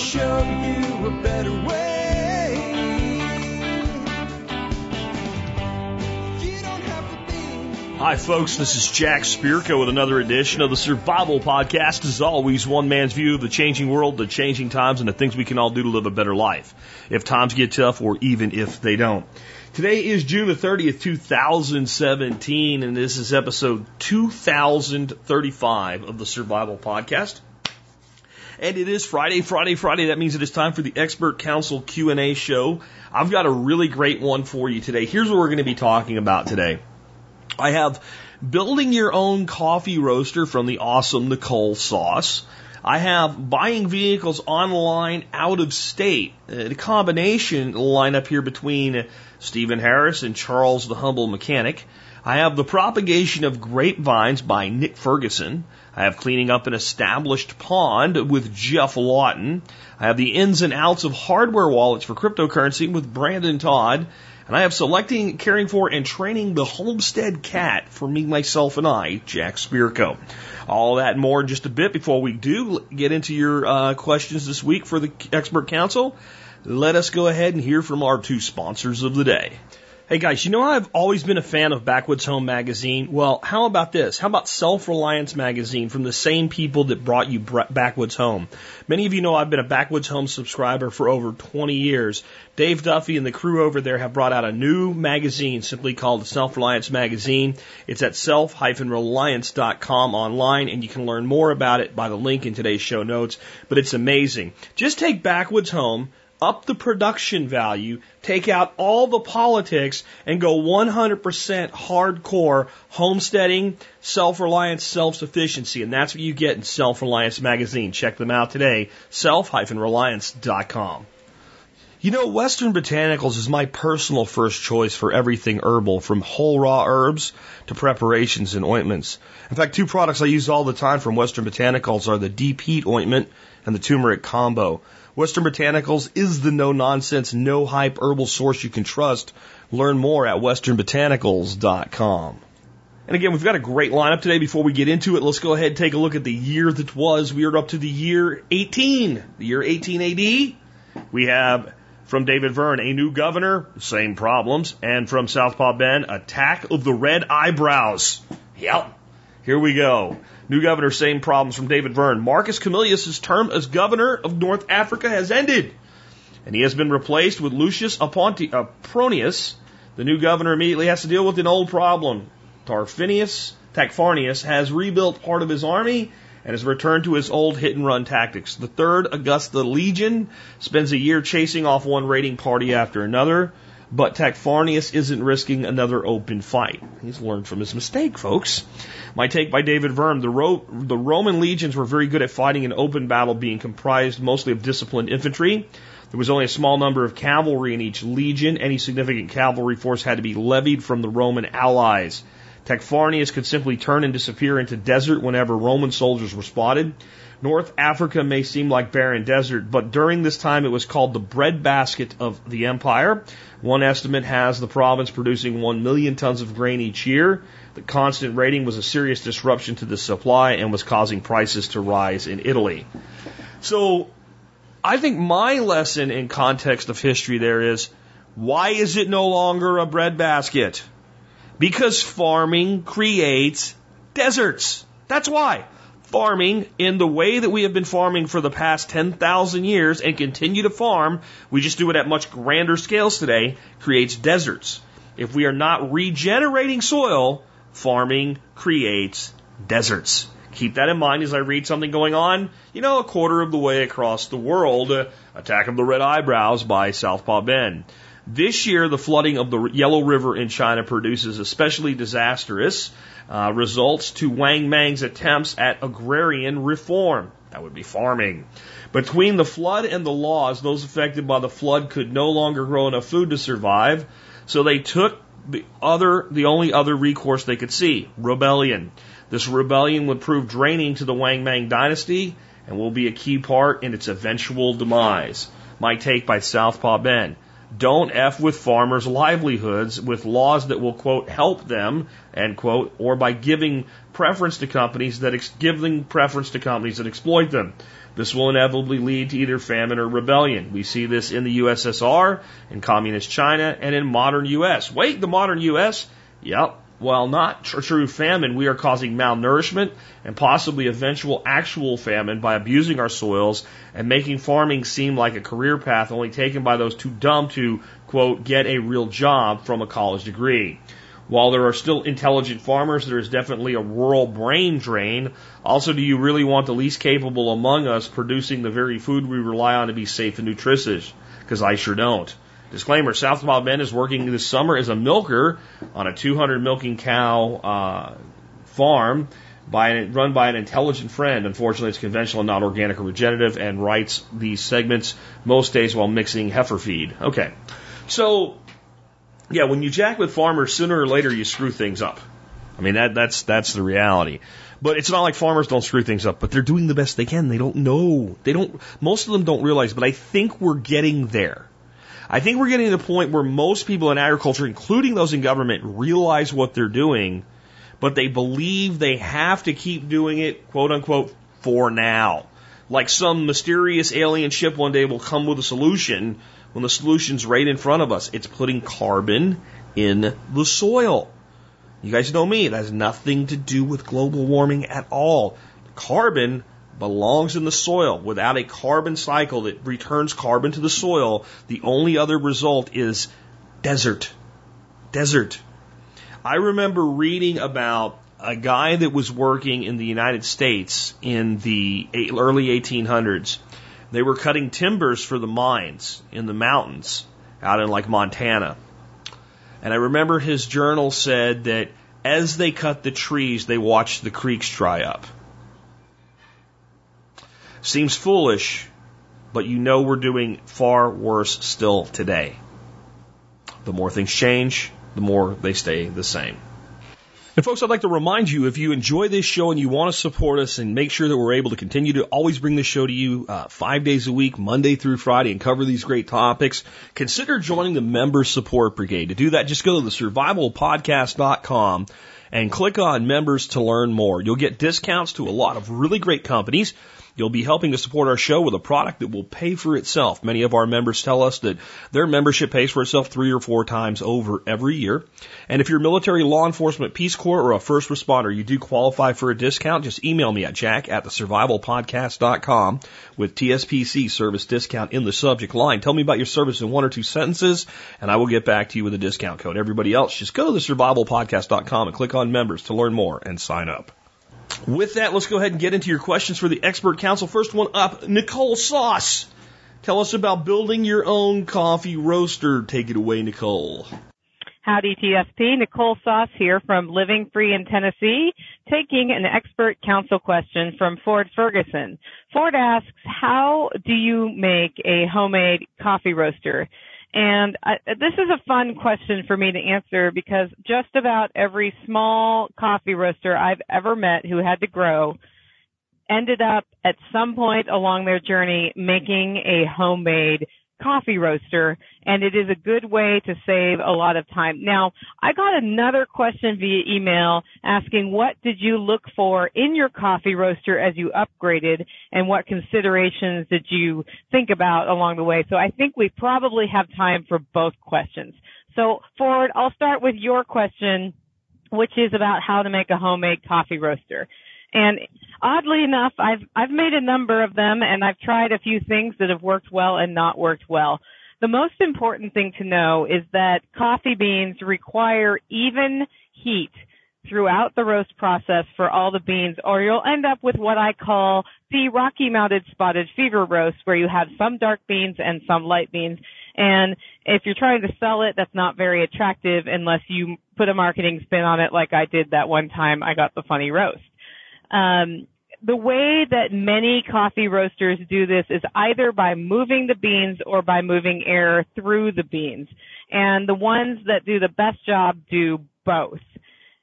show you a better way. Hi, folks. This is Jack Spirko with another edition of the Survival Podcast. As always, one man's view of the changing world, the changing times, and the things we can all do to live a better life. If times get tough, or even if they don't. Today is June the 30th, 2017, and this is episode 2035 of the Survival Podcast. And it is Friday, Friday, Friday. That means it is time for the Expert Council Q&A show. I've got a really great one for you today. Here's what we're going to be talking about today. I have building your own coffee roaster from the awesome Nicole Sauce. I have buying vehicles online out of state. Uh, the combination lineup here between Stephen Harris and Charles the Humble Mechanic. I have the propagation of grapevines by Nick Ferguson. I have cleaning up an established pond with Jeff Lawton. I have the ins and outs of hardware wallets for cryptocurrency with Brandon Todd. And I have selecting, caring for, and training the homestead cat for me, myself, and I, Jack Spirko. All that and more in just a bit before we do get into your uh, questions this week for the expert council. Let us go ahead and hear from our two sponsors of the day. Hey guys, you know I've always been a fan of Backwoods Home Magazine? Well, how about this? How about Self Reliance Magazine from the same people that brought you Backwoods Home? Many of you know I've been a Backwoods Home subscriber for over 20 years. Dave Duffy and the crew over there have brought out a new magazine simply called Self Reliance Magazine. It's at self-reliance.com online and you can learn more about it by the link in today's show notes. But it's amazing. Just take Backwoods Home up the production value, take out all the politics, and go 100% hardcore homesteading, self-reliance, self-sufficiency. And that's what you get in Self-Reliance Magazine. Check them out today, self-reliance.com. You know, Western Botanicals is my personal first choice for everything herbal, from whole raw herbs to preparations and ointments. In fact, two products I use all the time from Western Botanicals are the Deep Heat Ointment and the Turmeric Combo. Western Botanicals is the no nonsense, no hype herbal source you can trust. Learn more at westernbotanicals.com. And again, we've got a great lineup today. Before we get into it, let's go ahead and take a look at the year that was. We are up to the year 18, the year 18 AD. We have from David Verne, a new governor, same problems. And from Southpaw Ben, attack of the red eyebrows. Yep. Here we go. New governor, same problems from David Verne. Marcus Camillus' term as governor of North Africa has ended, and he has been replaced with Lucius Aponti, uh, Apronius. The new governor immediately has to deal with an old problem. Tarquinius, Tacfarnius has rebuilt part of his army and has returned to his old hit and run tactics. The third Augusta Legion spends a year chasing off one raiding party after another, but Tacfarnius isn't risking another open fight. He's learned from his mistake, folks. My take by David Verne, the, Ro- the Roman legions were very good at fighting an open battle being comprised mostly of disciplined infantry. There was only a small number of cavalry in each legion. Any significant cavalry force had to be levied from the Roman allies. Tacfarnius could simply turn and disappear into desert whenever Roman soldiers were spotted. North Africa may seem like barren desert, but during this time it was called the breadbasket of the empire. One estimate has the province producing 1 million tons of grain each year. The constant raiding was a serious disruption to the supply and was causing prices to rise in Italy. So I think my lesson in context of history there is why is it no longer a breadbasket? Because farming creates deserts. That's why farming in the way that we have been farming for the past 10,000 years and continue to farm, we just do it at much grander scales today, creates deserts. If we are not regenerating soil, farming creates deserts. Keep that in mind as I read something going on, you know, a quarter of the way across the world. Uh, Attack of the Red Eyebrows by Southpaw Ben. This year, the flooding of the Yellow River in China produces especially disastrous uh, results to Wang Mang's attempts at agrarian reform. That would be farming. Between the flood and the laws, those affected by the flood could no longer grow enough food to survive, so they took the other, the only other recourse they could see, rebellion. This rebellion would prove draining to the Wang Mang dynasty and will be a key part in its eventual demise. My take by Southpaw Ben. Don't F with farmers' livelihoods with laws that will, quote, help them, end quote, or by giving preference to companies that, ex- giving preference to companies that exploit them. This will inevitably lead to either famine or rebellion. We see this in the USSR, in communist China, and in modern US. Wait, the modern US? Yep. While not tr- true famine, we are causing malnourishment and possibly eventual actual famine by abusing our soils and making farming seem like a career path only taken by those too dumb to, quote, get a real job from a college degree. While there are still intelligent farmers, there is definitely a rural brain drain. Also, do you really want the least capable among us producing the very food we rely on to be safe and nutritious? Because I sure don't. Disclaimer, Southpaw Ben is working this summer as a milker on a 200 milking cow uh, farm by run by an intelligent friend. Unfortunately, it's conventional, not organic or regenerative, and writes these segments most days while mixing heifer feed. Okay, so yeah, when you jack with farmers, sooner or later you screw things up. I mean that that's that's the reality. But it's not like farmers don't screw things up, but they're doing the best they can. They don't know. They don't. Most of them don't realize. But I think we're getting there. I think we're getting to the point where most people in agriculture, including those in government, realize what they're doing, but they believe they have to keep doing it, quote unquote, for now. Like some mysterious alien ship one day will come with a solution when the solution's right in front of us. It's putting carbon in the soil. You guys know me, it has nothing to do with global warming at all. Carbon belongs in the soil. Without a carbon cycle that returns carbon to the soil, the only other result is desert. Desert. I remember reading about a guy that was working in the United States in the early 1800s. They were cutting timbers for the mines in the mountains out in like Montana. And I remember his journal said that as they cut the trees, they watched the creeks dry up. Seems foolish, but you know we're doing far worse still today. The more things change, the more they stay the same. And folks, I'd like to remind you if you enjoy this show and you want to support us and make sure that we're able to continue to always bring this show to you uh, five days a week, Monday through Friday, and cover these great topics, consider joining the Member Support Brigade. To do that, just go to the survivalpodcast.com and click on members to learn more. You'll get discounts to a lot of really great companies. You'll be helping to support our show with a product that will pay for itself. Many of our members tell us that their membership pays for itself three or four times over every year. And if you're military, law enforcement, Peace Corps, or a first responder, you do qualify for a discount. Just email me at jack at the survivalpodcast.com with TSPC service discount in the subject line. Tell me about your service in one or two sentences, and I will get back to you with a discount code. Everybody else, just go to the survivalpodcast.com and click on members to learn more and sign up. With that, let's go ahead and get into your questions for the expert council. First one up, Nicole Sauce. Tell us about building your own coffee roaster. Take it away, Nicole. Howdy TSP, Nicole Sauce here from Living Free in Tennessee, taking an expert council question from Ford Ferguson. Ford asks, how do you make a homemade coffee roaster? And I, this is a fun question for me to answer because just about every small coffee roaster I've ever met who had to grow ended up at some point along their journey making a homemade coffee roaster and it is a good way to save a lot of time. Now, I got another question via email asking what did you look for in your coffee roaster as you upgraded and what considerations did you think about along the way? So I think we probably have time for both questions. So Ford, I'll start with your question, which is about how to make a homemade coffee roaster. And oddly enough, I've I've made a number of them and I've tried a few things that have worked well and not worked well. The most important thing to know is that coffee beans require even heat throughout the roast process for all the beans or you'll end up with what I call the Rocky Mountain Spotted Fever roast where you have some dark beans and some light beans. And if you're trying to sell it, that's not very attractive unless you put a marketing spin on it like I did that one time I got the funny roast. Um, the way that many coffee roasters do this is either by moving the beans or by moving air through the beans. And the ones that do the best job do both.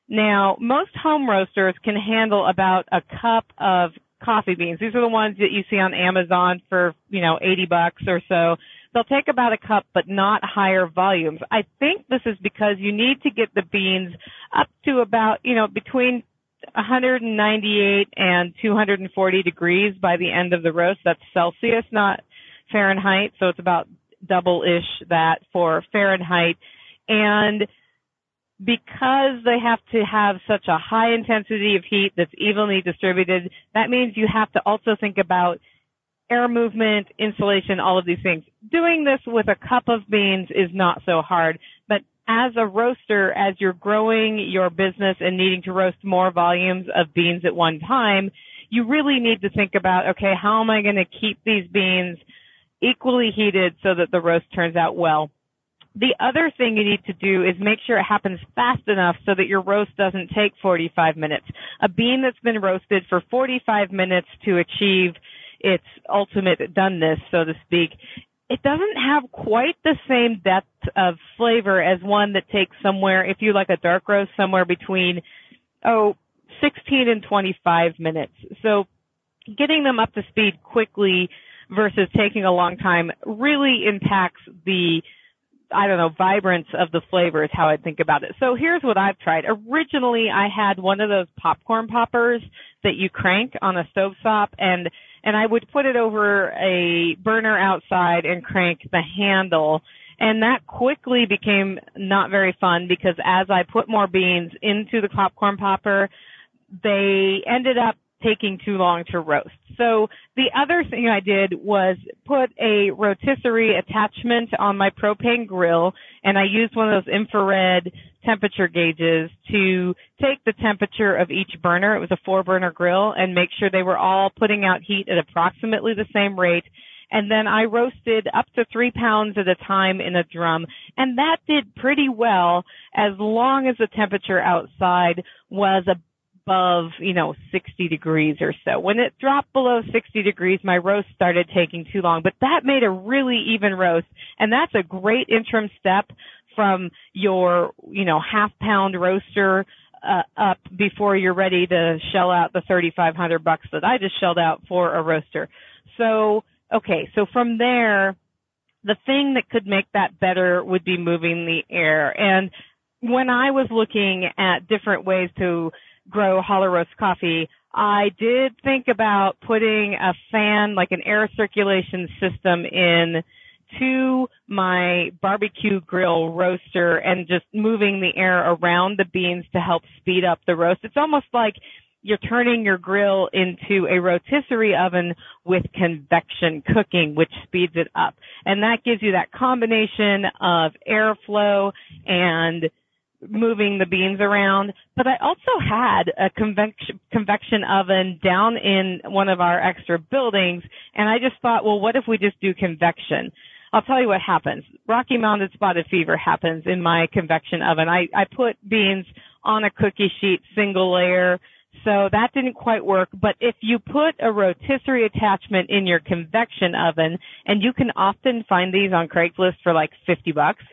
Now, most home roasters can handle about a cup of coffee beans. These are the ones that you see on Amazon for, you know, 80 bucks or so. they'll take about a cup but not higher volumes. I think this is because you need to get the beans up to about, you know, between 198 and 240 degrees by the end of the roast. That's Celsius, not Fahrenheit. So it's about double-ish that for Fahrenheit. And because they have to have such a high intensity of heat that's evenly distributed, that means you have to also think about air movement, insulation, all of these things. Doing this with a cup of beans is not so hard, but as a roaster, as you're growing your business and needing to roast more volumes of beans at one time, you really need to think about, okay, how am I going to keep these beans equally heated so that the roast turns out well? The other thing you need to do is make sure it happens fast enough so that your roast doesn't take 45 minutes. A bean that's been roasted for 45 minutes to achieve its ultimate doneness, so to speak, it doesn't have quite the same depth of flavor as one that takes somewhere, if you like a dark roast, somewhere between, oh, 16 and 25 minutes. So getting them up to speed quickly versus taking a long time really impacts the I don't know, vibrance of the flavor is how I think about it. So here's what I've tried. Originally, I had one of those popcorn poppers that you crank on a stove top and and I would put it over a burner outside and crank the handle. And that quickly became not very fun because as I put more beans into the popcorn popper, they ended up taking too long to roast. So the other thing I did was put a rotisserie attachment on my propane grill and I used one of those infrared temperature gauges to take the temperature of each burner. It was a four burner grill and make sure they were all putting out heat at approximately the same rate. And then I roasted up to three pounds at a time in a drum. And that did pretty well as long as the temperature outside was a above, you know, 60 degrees or so. When it dropped below 60 degrees, my roast started taking too long, but that made a really even roast. And that's a great interim step from your, you know, half pound roaster uh, up before you're ready to shell out the 3500 bucks that I just shelled out for a roaster. So, okay, so from there, the thing that could make that better would be moving the air. And when I was looking at different ways to grow Holler roast coffee, I did think about putting a fan, like an air circulation system in to my barbecue grill roaster and just moving the air around the beans to help speed up the roast. It's almost like you're turning your grill into a rotisserie oven with convection cooking, which speeds it up. And that gives you that combination of airflow and moving the beans around, but I also had a convection, convection oven down in one of our extra buildings and I just thought, well, what if we just do convection? I'll tell you what happens. Rocky Mountain spotted fever happens in my convection oven. I, I put beans on a cookie sheet, single layer, so that didn't quite work. But if you put a rotisserie attachment in your convection oven, and you can often find these on Craigslist for like 50 bucks,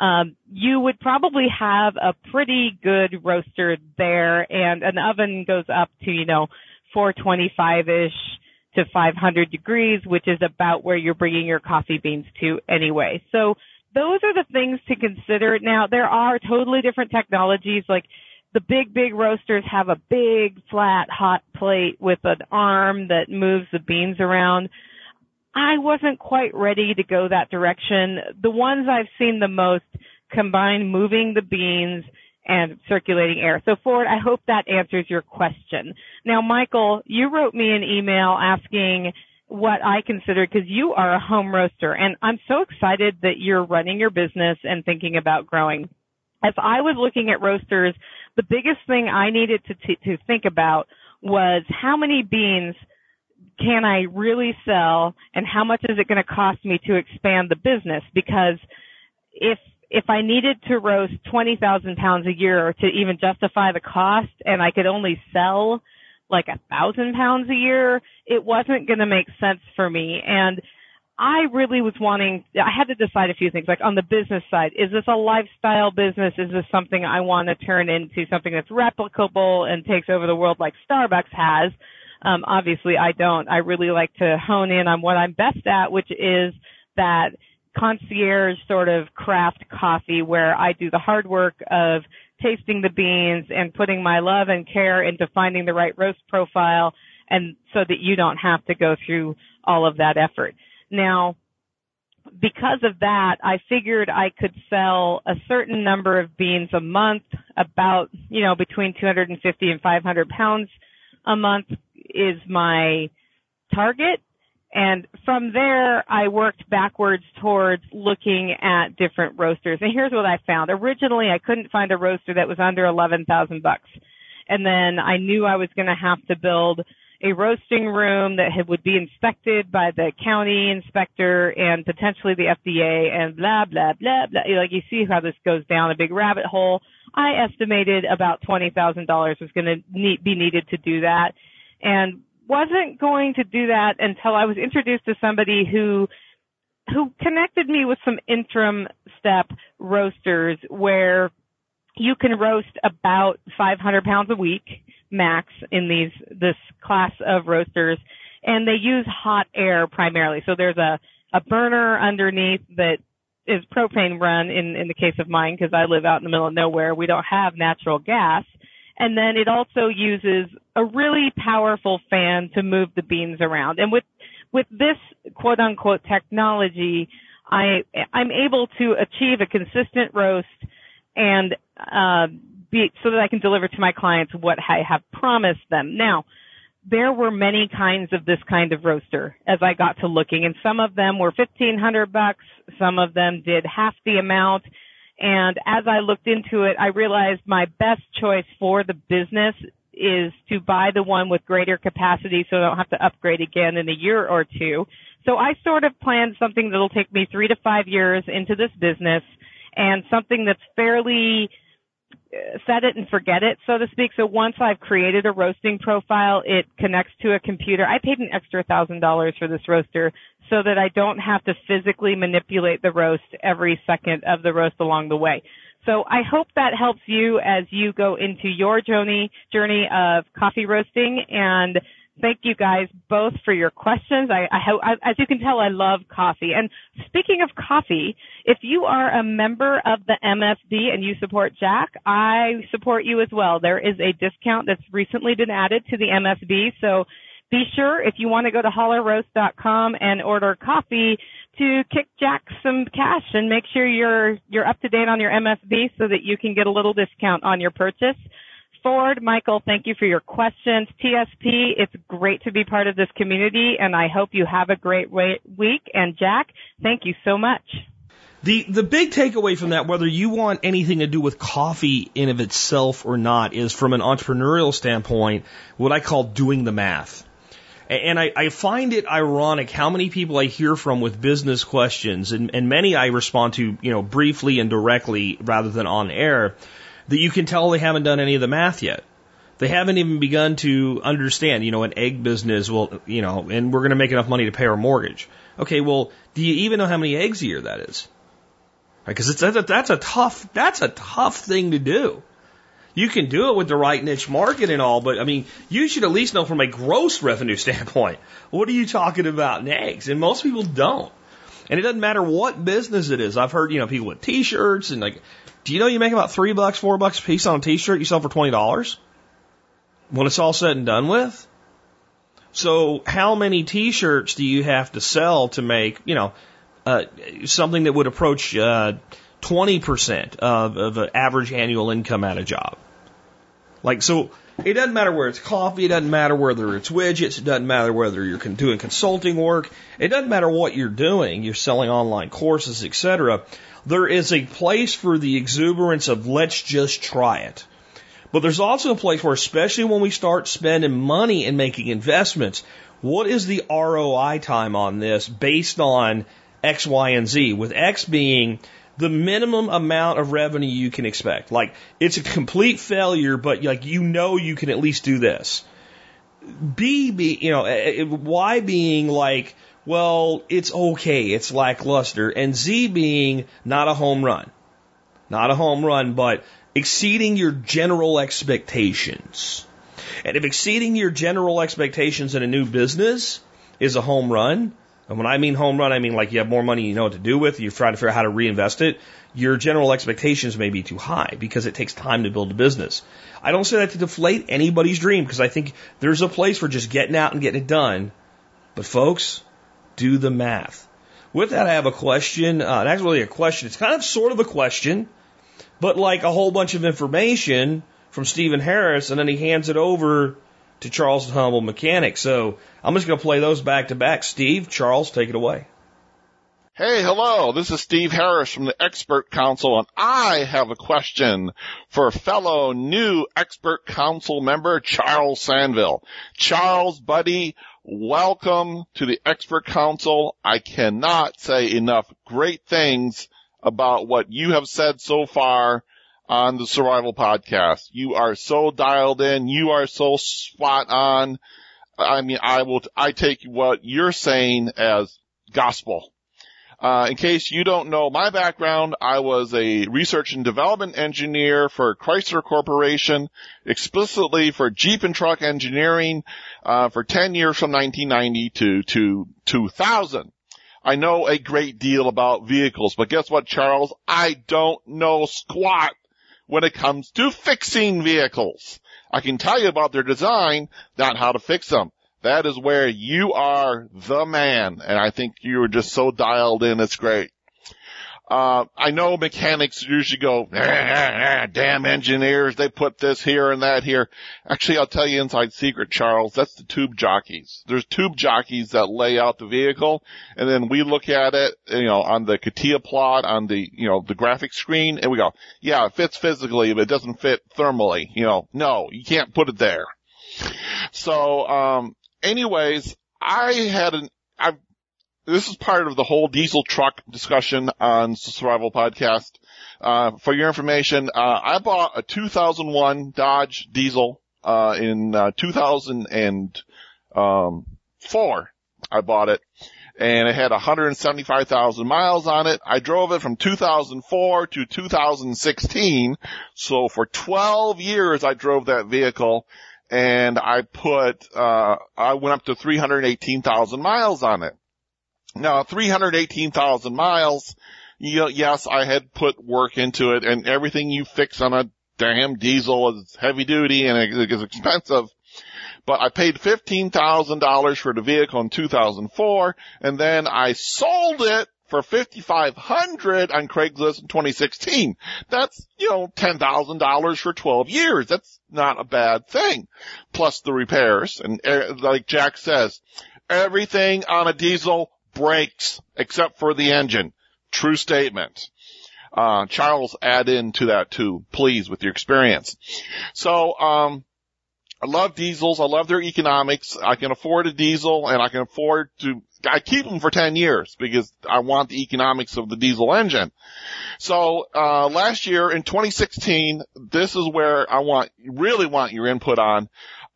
um, you would probably have a pretty good roaster there and an oven goes up to, you know, 425-ish to 500 degrees, which is about where you're bringing your coffee beans to anyway. So those are the things to consider. Now there are totally different technologies like the big, big roasters have a big flat hot plate with an arm that moves the beans around. I wasn't quite ready to go that direction. The ones I've seen the most combine moving the beans and circulating air. So Ford, I hope that answers your question. Now, Michael, you wrote me an email asking what I consider because you are a home roaster and I'm so excited that you're running your business and thinking about growing. As I was looking at roasters, the biggest thing I needed to, t- to think about was how many beans can I really sell and how much is it going to cost me to expand the business? Because if if I needed to roast 20,000 pounds a year to even justify the cost and I could only sell like a thousand pounds a year, it wasn't going to make sense for me. And I really was wanting, I had to decide a few things, like on the business side, is this a lifestyle business? Is this something I want to turn into something that's replicable and takes over the world like Starbucks has? Um, obviously I don't. I really like to hone in on what I'm best at, which is that concierge sort of craft coffee where I do the hard work of tasting the beans and putting my love and care into finding the right roast profile and so that you don't have to go through all of that effort. Now, because of that, I figured I could sell a certain number of beans a month, about, you know, between 250 and 500 pounds a month is my target. And from there, I worked backwards towards looking at different roasters. And here's what I found. Originally, I couldn't find a roaster that was under 11,000 bucks. And then I knew I was going to have to build a roasting room that would be inspected by the county inspector and potentially the FDA and blah, blah, blah, blah. Like you see how this goes down a big rabbit hole. I estimated about $20,000 was going to be needed to do that and wasn't going to do that until I was introduced to somebody who who connected me with some interim step roasters where you can roast about 500 pounds a week max in these this class of roasters, and they use hot air primarily. So there's a a burner underneath that is propane run in in the case of mine because I live out in the middle of nowhere. We don't have natural gas. And then it also uses a really powerful fan to move the beans around. And with with this quote unquote technology, I I'm able to achieve a consistent roast and uh, be, so that I can deliver to my clients what I have promised them. Now, there were many kinds of this kind of roaster as I got to looking and some of them were 1500 bucks, some of them did half the amount. And as I looked into it, I realized my best choice for the business is to buy the one with greater capacity so I don't have to upgrade again in a year or two. So I sort of planned something that'll take me three to five years into this business and something that's fairly uh, set it and forget it, so to speak. So once I've created a roasting profile, it connects to a computer. I paid an extra thousand dollars for this roaster so that I don't have to physically manipulate the roast every second of the roast along the way. So I hope that helps you as you go into your journey, journey of coffee roasting and Thank you guys both for your questions. I, I, as you can tell, I love coffee. And speaking of coffee, if you are a member of the MSB and you support Jack, I support you as well. There is a discount that's recently been added to the MSB. So be sure if you want to go to hollerroast.com and order coffee to kick Jack some cash and make sure you're, you're up to date on your MSB so that you can get a little discount on your purchase. Ford, Michael, thank you for your questions. TSP, it's great to be part of this community and I hope you have a great week. And Jack, thank you so much. The the big takeaway from that, whether you want anything to do with coffee in of itself or not, is from an entrepreneurial standpoint, what I call doing the math. And I, I find it ironic how many people I hear from with business questions, and, and many I respond to, you know, briefly and directly rather than on air that you can tell they haven't done any of the math yet. They haven't even begun to understand, you know, an egg business, well, you know, and we're going to make enough money to pay our mortgage. Okay, well, do you even know how many eggs a year that is? Because right, that's a tough, that's a tough thing to do. You can do it with the right niche market and all, but I mean, you should at least know from a gross revenue standpoint, what are you talking about next? And most people don't. And it doesn't matter what business it is. I've heard, you know, people with t-shirts and like, do you know you make about three bucks, four bucks a piece on a t-shirt you sell for $20? When it's all said and done with? So how many t-shirts do you have to sell to make, you know, uh, something that would approach, uh, 20% of, of an average annual income at a job? Like, so it doesn't matter where it's coffee, it doesn't matter whether it's widgets, it doesn't matter whether you're doing consulting work, it doesn't matter what you're doing, you're selling online courses, etc. There is a place for the exuberance of let's just try it. But there's also a place where, especially when we start spending money and making investments, what is the ROI time on this based on X, Y, and Z? With X being the minimum amount of revenue you can expect. Like it's a complete failure, but like you know you can at least do this. B, be, you know, eh, eh, Y being like, well, it's okay, it's lackluster, and Z being not a home run, not a home run, but exceeding your general expectations. And if exceeding your general expectations in a new business is a home run, and when I mean home run, I mean like you have more money you know what to do with, you're trying to figure out how to reinvest it, your general expectations may be too high because it takes time to build a business. I don't say that to deflate anybody's dream because I think there's a place for just getting out and getting it done. But folks, do the math. With that, I have a question. Uh, really a question. It's kind of sort of a question, but like a whole bunch of information from Stephen Harris, and then he hands it over to Charles the Humble Mechanic. So I'm just going to play those back to back. Steve, Charles, take it away. Hey, hello. This is Steve Harris from the Expert Council, and I have a question for fellow new Expert Council member Charles Sandville. Charles, buddy, welcome to the Expert Council. I cannot say enough great things about what you have said so far on the Survival Podcast. You are so dialed in. You are so spot on. I mean, I will, I take what you're saying as gospel. Uh, in case you don't know my background, I was a research and development engineer for Chrysler Corporation, explicitly for Jeep and Truck Engineering, uh, for 10 years from 1990 to, to 2000. I know a great deal about vehicles, but guess what, Charles? I don't know squat when it comes to fixing vehicles. I can tell you about their design, not how to fix them. That is where you are the man. And I think you are just so dialed in. It's great. Uh, I know mechanics usually go, ah, ah, ah, damn engineers, they put this here and that here. Actually, I'll tell you inside secret, Charles, that's the tube jockeys. There's tube jockeys that lay out the vehicle, and then we look at it, you know, on the CATIA plot, on the, you know, the graphic screen, and we go, yeah, it fits physically, but it doesn't fit thermally. You know, no, you can't put it there. So, um, anyways, I had an, I've, this is part of the whole diesel truck discussion on Survival Podcast. Uh, for your information, uh, I bought a 2001 Dodge diesel, uh, in, uh, 2004. I bought it and it had 175,000 miles on it. I drove it from 2004 to 2016. So for 12 years I drove that vehicle and I put, uh, I went up to 318,000 miles on it. Now, 318,000 miles, yes, I had put work into it and everything you fix on a damn diesel is heavy duty and it is expensive. But I paid $15,000 for the vehicle in 2004 and then I sold it for 5500 on Craigslist in 2016. That's, you know, $10,000 for 12 years. That's not a bad thing. Plus the repairs. And uh, like Jack says, everything on a diesel breaks except for the engine. True statement. Uh, Charles, add in to that too, please, with your experience. So, um, I love diesels. I love their economics. I can afford a diesel and I can afford to, I keep them for 10 years because I want the economics of the diesel engine. So, uh, last year in 2016, this is where I want, really want your input on.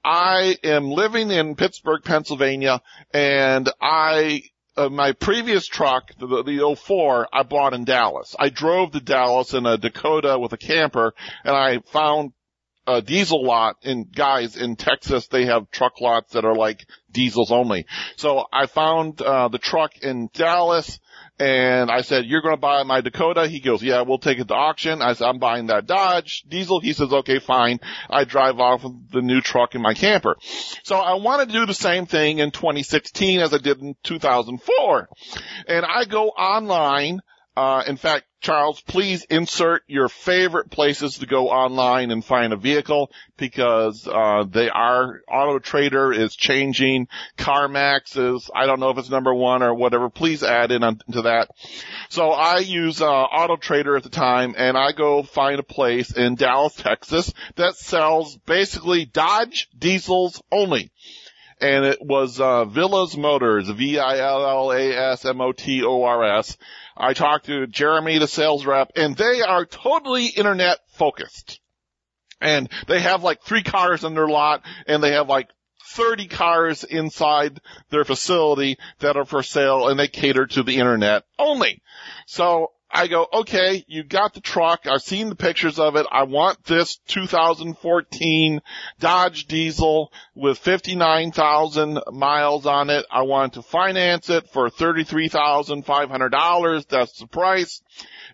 I am living in Pittsburgh, Pennsylvania and I uh, my previous truck, the, the 04, I bought in Dallas. I drove to Dallas in a Dakota with a camper and I found a diesel lot in guys in Texas, they have truck lots that are like diesels only. So I found, uh, the truck in Dallas and I said, you're going to buy my Dakota? He goes, yeah, we'll take it to auction. I said, I'm buying that Dodge diesel. He says, okay, fine. I drive off with the new truck in my camper. So I want to do the same thing in 2016 as I did in 2004. And I go online uh, in fact, Charles, please insert your favorite places to go online and find a vehicle because, uh, they are, Auto Trader is changing. CarMax is, I don't know if it's number one or whatever. Please add in on, to that. So I use, uh, Auto Trader at the time and I go find a place in Dallas, Texas that sells basically Dodge diesels only and it was uh, Villas Motors, V-I-L-L-A-S-M-O-T-O-R-S. I talked to Jeremy, the sales rep, and they are totally internet focused. And they have like three cars in their lot, and they have like 30 cars inside their facility that are for sale, and they cater to the internet only. So I go, okay, you got the truck. I've seen the pictures of it. I want this 2014 Dodge diesel with 59,000 miles on it. I want to finance it for $33,500. That's the price.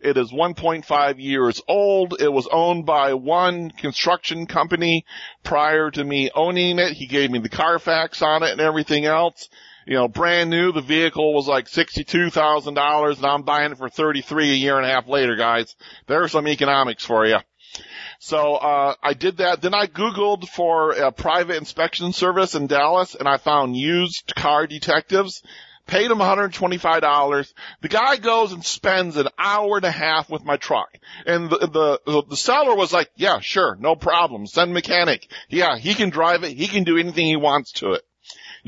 It is 1.5 years old. It was owned by one construction company prior to me owning it. He gave me the Carfax on it and everything else. You know, brand new, the vehicle was like $62,000 and I'm buying it for 33 a year and a half later, guys. There's some economics for you. So, uh, I did that. Then I Googled for a private inspection service in Dallas and I found used car detectives paid him $125. The guy goes and spends an hour and a half with my truck. And the, the, the seller was like, yeah, sure, no problem. Send mechanic. Yeah, he can drive it. He can do anything he wants to it.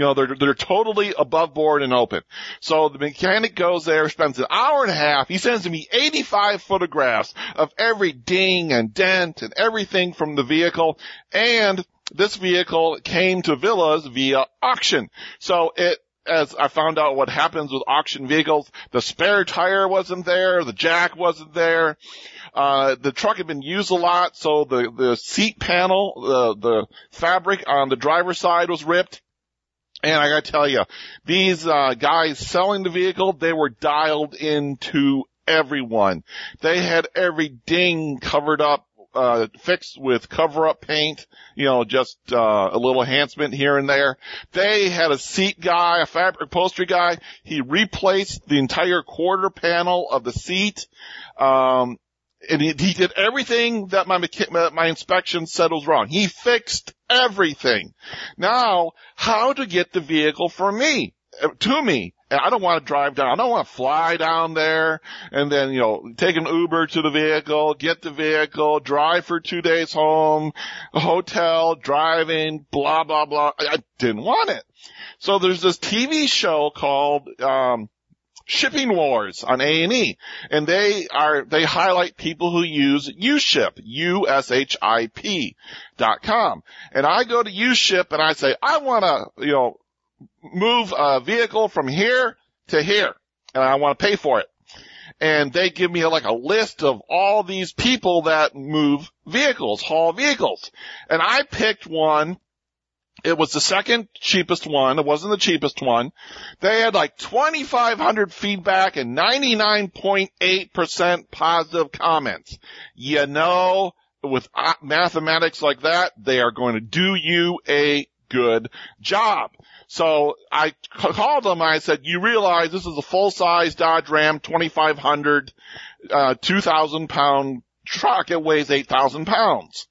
You know, they're, they're totally above board and open. So the mechanic goes there, spends an hour and a half. He sends me 85 photographs of every ding and dent and everything from the vehicle. And this vehicle came to Villas via auction. So it as I found out what happens with auction vehicles, the spare tire wasn't there, the jack wasn't there. Uh, the truck had been used a lot, so the, the seat panel, the, the fabric on the driver's side was ripped. And I gotta tell you, these, uh, guys selling the vehicle, they were dialed into everyone. They had every ding covered up uh, fixed with cover up paint, you know, just, uh, a little enhancement here and there. They had a seat guy, a fabric upholstery guy. He replaced the entire quarter panel of the seat. Um, and he, he did everything that my, my inspection said was wrong. He fixed everything. Now, how to get the vehicle for me, uh, to me. And I don't want to drive down. I don't want to fly down there and then, you know, take an Uber to the vehicle, get the vehicle, drive for two days home, hotel, driving, blah, blah, blah. I didn't want it. So there's this TV show called, um, Shipping Wars on A&E. And they are, they highlight people who use UShip, U-S-H-I-P dot com. And I go to UShip and I say, I want to, you know, move a vehicle from here to here and I want to pay for it. And they give me like a list of all these people that move vehicles, haul vehicles. And I picked one it was the second cheapest one. It wasn't the cheapest one. They had like 2,500 feedback and 99.8% positive comments. You know, with uh, mathematics like that, they are going to do you a good job. So I called them. I said, you realize this is a full size Dodge Ram 2500, uh, 2000 pound truck. It weighs 8,000 pounds.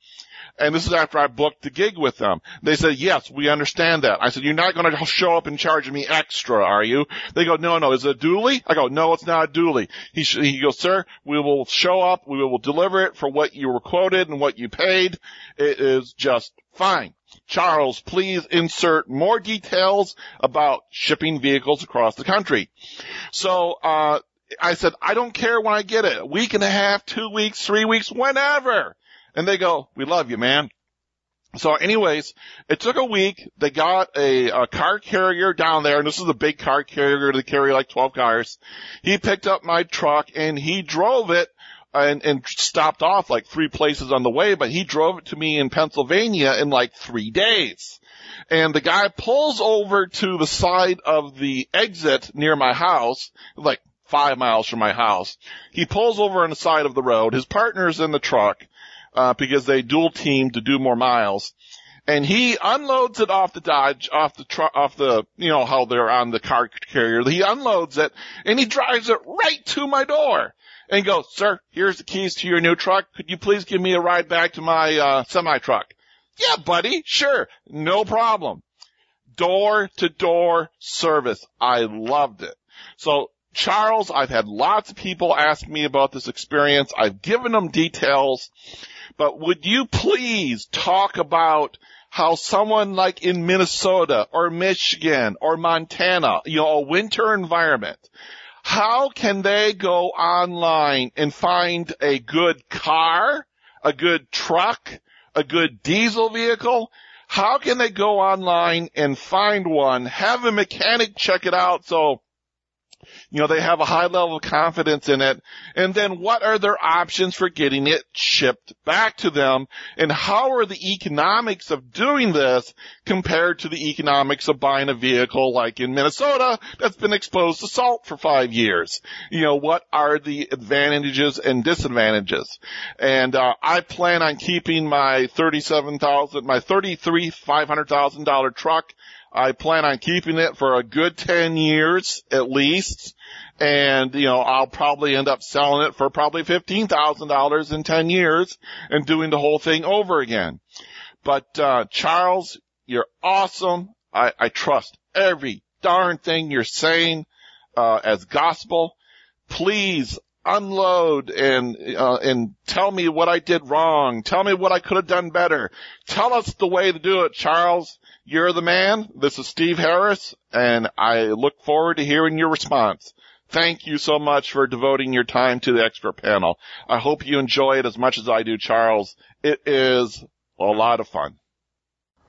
And this is after I booked the gig with them. They said, yes, we understand that. I said, you're not going to show up and charge me extra, are you? They go, no, no, is it a dually? I go, no, it's not a dually. He, sh- he goes, sir, we will show up, we will deliver it for what you were quoted and what you paid. It is just fine. Charles, please insert more details about shipping vehicles across the country. So, uh, I said, I don't care when I get it. A week and a half, two weeks, three weeks, whenever. And they go, we love you, man. So anyways, it took a week. They got a, a car carrier down there, and this is a big car carrier to carry like 12 cars. He picked up my truck and he drove it and, and stopped off like three places on the way, but he drove it to me in Pennsylvania in like three days. And the guy pulls over to the side of the exit near my house, like five miles from my house. He pulls over on the side of the road. His partner's in the truck uh, because they dual team to do more miles. And he unloads it off the Dodge, off the truck, off the, you know, how they're on the car carrier. He unloads it and he drives it right to my door and goes, sir, here's the keys to your new truck. Could you please give me a ride back to my, uh, semi truck? Yeah, buddy. Sure. No problem. Door to door service. I loved it. So Charles, I've had lots of people ask me about this experience. I've given them details. But would you please talk about how someone like in Minnesota or Michigan or Montana, you know, a winter environment, how can they go online and find a good car, a good truck, a good diesel vehicle? How can they go online and find one, have a mechanic check it out so you know, they have a high level of confidence in it. And then what are their options for getting it shipped back to them? And how are the economics of doing this compared to the economics of buying a vehicle like in Minnesota that's been exposed to salt for five years? You know, what are the advantages and disadvantages? And, uh, I plan on keeping my 37,000, my 33, $500,000 truck I plan on keeping it for a good 10 years at least. And, you know, I'll probably end up selling it for probably $15,000 in 10 years and doing the whole thing over again. But, uh, Charles, you're awesome. I, I trust every darn thing you're saying, uh, as gospel. Please unload and uh, and tell me what I did wrong. Tell me what I could have done better. Tell us the way to do it, Charles. You're the man. This is Steve Harris, and I look forward to hearing your response. Thank you so much for devoting your time to the expert panel. I hope you enjoy it as much as I do, Charles. It is a lot of fun.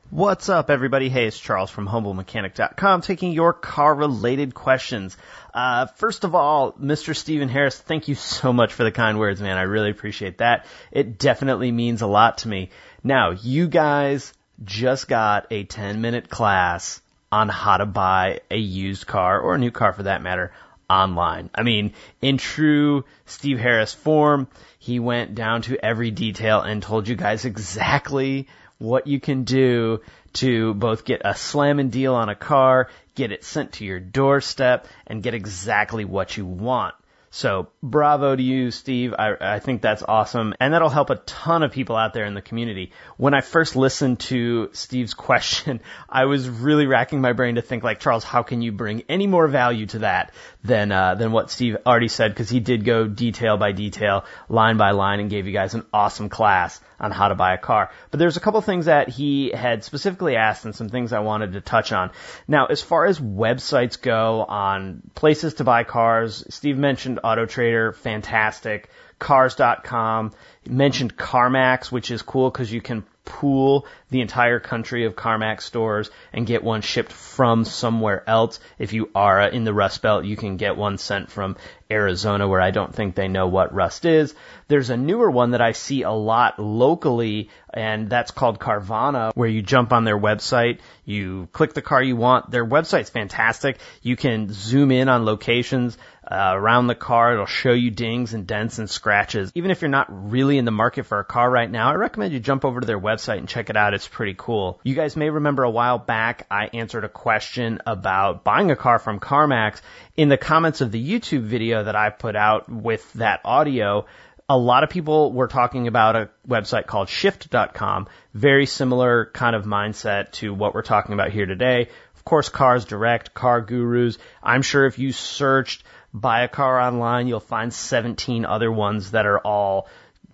What's up, everybody? Hey, it's Charles from HumbleMechanic.com taking your car related questions. Uh, first of all, Mr. Stephen Harris, thank you so much for the kind words, man. I really appreciate that. It definitely means a lot to me. Now, you guys just got a 10 minute class on how to buy a used car or a new car for that matter online. I mean, in true Steve Harris form, he went down to every detail and told you guys exactly what you can do to both get a slamming deal on a car, get it sent to your doorstep, and get exactly what you want. So bravo to you, Steve. I, I think that's awesome. And that'll help a ton of people out there in the community. When I first listened to Steve's question, I was really racking my brain to think like, Charles, how can you bring any more value to that than, uh, than what Steve already said? Cause he did go detail by detail, line by line and gave you guys an awesome class on how to buy a car. But there's a couple things that he had specifically asked and some things I wanted to touch on. Now, as far as websites go on places to buy cars, Steve mentioned Auto Trader, fantastic. Cars.com mentioned CarMax, which is cool because you can pool the entire country of CarMax stores and get one shipped from somewhere else. If you are in the Rust Belt, you can get one sent from Arizona where I don't think they know what Rust is. There's a newer one that I see a lot locally and that's called Carvana where you jump on their website, you click the car you want. Their website's fantastic. You can zoom in on locations uh, around the car. It'll show you dings and dents and scratches. Even if you're not really in the market for a car right now, I recommend you jump over to their website and check it out. It's pretty cool. You guys may remember a while back I answered a question about buying a car from CarMax. In the comments of the YouTube video that I put out with that audio, a lot of people were talking about a website called shift.com, very similar kind of mindset to what we're talking about here today. Of course, Cars Direct, Car Gurus. I'm sure if you searched buy a car online, you'll find 17 other ones that are all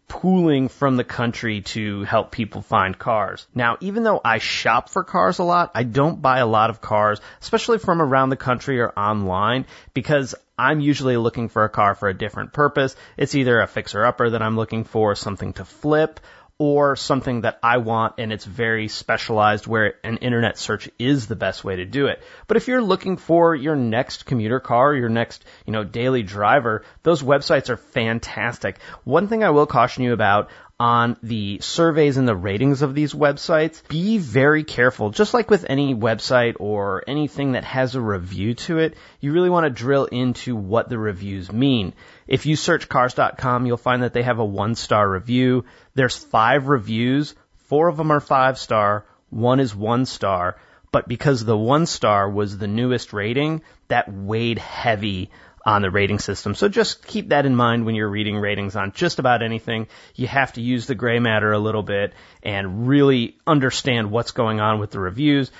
pooling from the country to help people find cars. Now, even though I shop for cars a lot, I don't buy a lot of cars, especially from around the country or online, because I'm usually looking for a car for a different purpose. It's either a fixer upper that I'm looking for, something to flip, or something that I want and it's very specialized where an internet search is the best way to do it. But if you're looking for your next commuter car, your next, you know, daily driver, those websites are fantastic. One thing I will caution you about on the surveys and the ratings of these websites, be very careful. Just like with any website or anything that has a review to it, you really want to drill into what the reviews mean. If you search cars.com, you'll find that they have a one star review. There's five reviews. Four of them are five star. One is one star. But because the one star was the newest rating, that weighed heavy on the rating system. So just keep that in mind when you're reading ratings on just about anything. You have to use the gray matter a little bit and really understand what's going on with the reviews.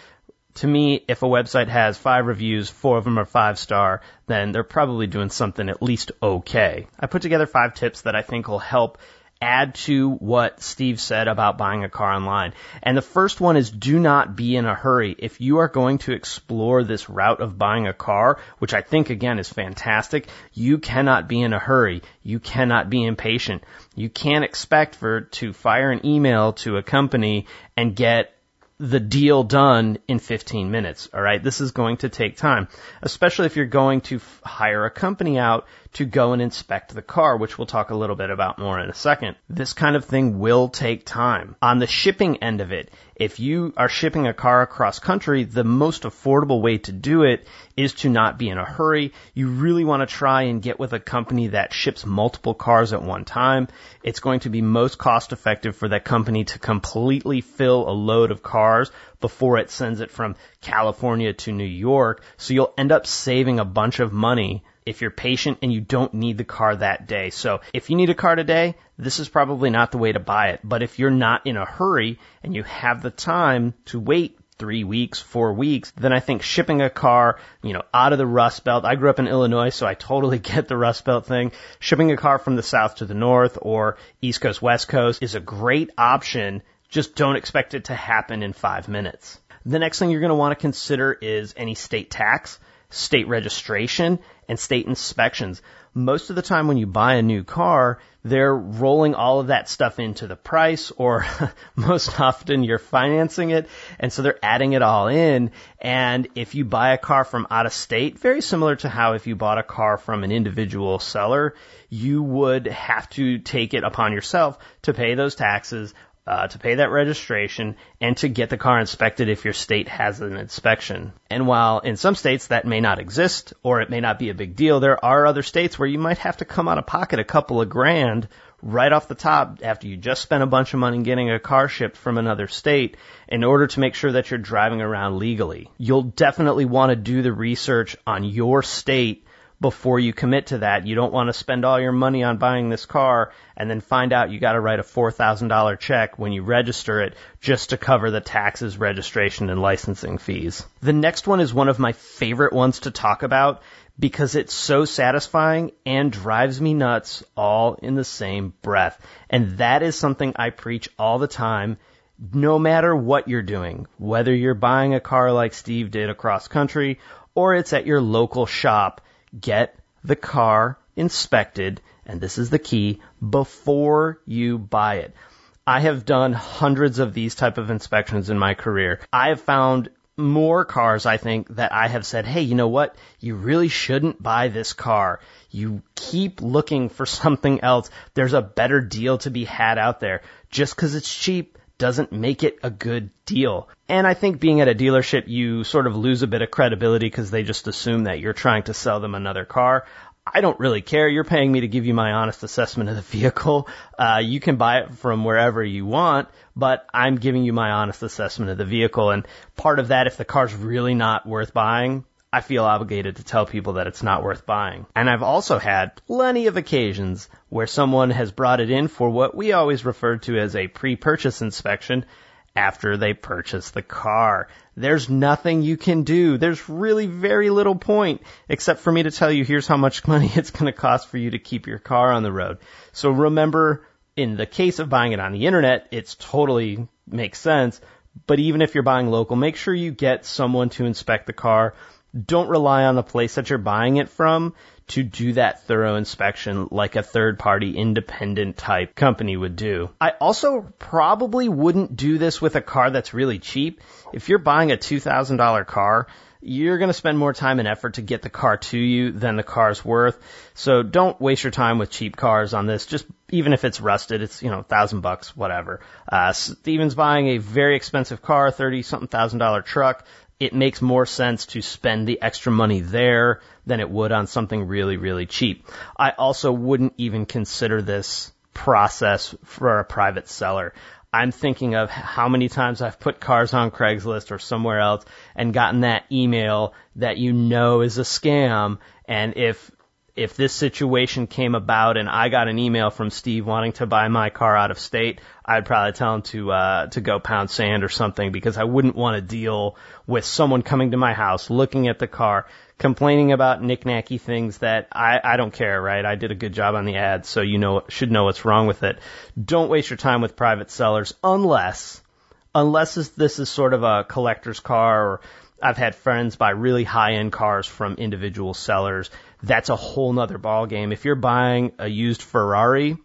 To me, if a website has five reviews, four of them are five star, then they're probably doing something at least okay. I put together five tips that I think will help add to what Steve said about buying a car online. And the first one is do not be in a hurry. If you are going to explore this route of buying a car, which I think again is fantastic, you cannot be in a hurry. You cannot be impatient. You can't expect for to fire an email to a company and get the deal done in 15 minutes. All right. This is going to take time, especially if you're going to f- hire a company out to go and inspect the car, which we'll talk a little bit about more in a second. This kind of thing will take time. On the shipping end of it, if you are shipping a car across country, the most affordable way to do it is to not be in a hurry. You really want to try and get with a company that ships multiple cars at one time. It's going to be most cost effective for that company to completely fill a load of cars before it sends it from California to New York. So you'll end up saving a bunch of money if you're patient and you don't need the car that day. So if you need a car today, this is probably not the way to buy it. But if you're not in a hurry and you have the time to wait three weeks, four weeks, then I think shipping a car, you know, out of the Rust Belt. I grew up in Illinois, so I totally get the Rust Belt thing. Shipping a car from the south to the north or East Coast, West Coast is a great option. Just don't expect it to happen in five minutes. The next thing you're going to want to consider is any state tax state registration and state inspections. Most of the time when you buy a new car, they're rolling all of that stuff into the price or most often you're financing it. And so they're adding it all in. And if you buy a car from out of state, very similar to how if you bought a car from an individual seller, you would have to take it upon yourself to pay those taxes, uh, to pay that registration and to get the car inspected if your state has an inspection. And while in some states that may not exist or it may not be a big deal, there are other states where you might have to come out of pocket a couple of grand right off the top after you just spent a bunch of money getting a car shipped from another state in order to make sure that you're driving around legally. You'll definitely want to do the research on your state before you commit to that. You don't want to spend all your money on buying this car and then find out you got to write a $4,000 check when you register it just to cover the taxes, registration, and licensing fees. The next one is one of my favorite ones to talk about because it's so satisfying and drives me nuts all in the same breath. And that is something I preach all the time. No matter what you're doing, whether you're buying a car like Steve did across country or it's at your local shop, get the car inspected, and this is the key, before you buy it. I have done hundreds of these type of inspections in my career. I have found more cars, I think, that I have said, hey, you know what? You really shouldn't buy this car. You keep looking for something else. There's a better deal to be had out there. Just because it's cheap doesn't make it a good deal. And I think being at a dealership, you sort of lose a bit of credibility because they just assume that you're trying to sell them another car. I don't really care. You're paying me to give you my honest assessment of the vehicle. Uh, you can buy it from wherever you want, but I'm giving you my honest assessment of the vehicle. And part of that, if the car's really not worth buying, I feel obligated to tell people that it's not worth buying. And I've also had plenty of occasions where someone has brought it in for what we always refer to as a pre-purchase inspection after they purchase the car. There's nothing you can do. There's really very little point except for me to tell you here's how much money it's going to cost for you to keep your car on the road. So remember, in the case of buying it on the internet, it's totally makes sense. But even if you're buying local, make sure you get someone to inspect the car don't rely on the place that you're buying it from to do that thorough inspection like a third party independent type company would do. I also probably wouldn't do this with a car that's really cheap. If you're buying a $2,000 car, you're going to spend more time and effort to get the car to you than the car's worth. So don't waste your time with cheap cars on this. Just even if it's rusted, it's, you know, thousand bucks, whatever. Uh, Steven's buying a very expensive car, 30 something thousand dollar truck it makes more sense to spend the extra money there than it would on something really, really cheap. I also wouldn't even consider this process for a private seller. I'm thinking of how many times I've put cars on Craigslist or somewhere else and gotten that email that you know is a scam. And if if this situation came about and I got an email from Steve wanting to buy my car out of state, I'd probably tell him to uh, to go pound sand or something because I wouldn't want to deal with someone coming to my house, looking at the car, complaining about knickknacky things that I, I don't care, right? I did a good job on the ad, so you know should know what's wrong with it. Don't waste your time with private sellers unless unless this is sort of a collector's car or I've had friends buy really high end cars from individual sellers. That's a whole nother ball game. If you're buying a used Ferrari,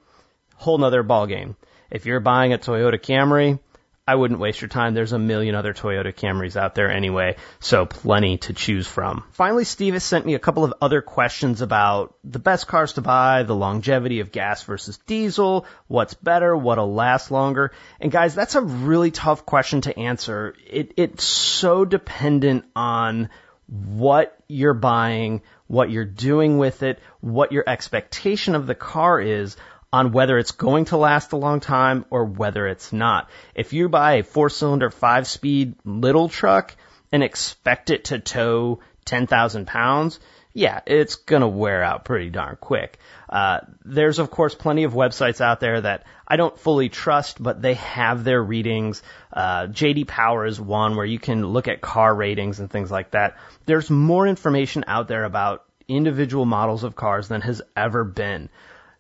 whole nother ball game. If you're buying a Toyota Camry, I wouldn't waste your time. There's a million other Toyota Camrys out there anyway, so plenty to choose from. Finally, Steve has sent me a couple of other questions about the best cars to buy, the longevity of gas versus diesel, what's better, what'll last longer. And guys, that's a really tough question to answer. It, it's so dependent on what you're buying, what you're doing with it, what your expectation of the car is on whether it's going to last a long time or whether it's not. If you buy a four cylinder, five speed little truck and expect it to tow 10,000 pounds, yeah, it's going to wear out pretty darn quick. Uh, there's of course plenty of websites out there that I don't fully trust, but they have their readings. Uh, JD Power is one where you can look at car ratings and things like that. There's more information out there about individual models of cars than has ever been.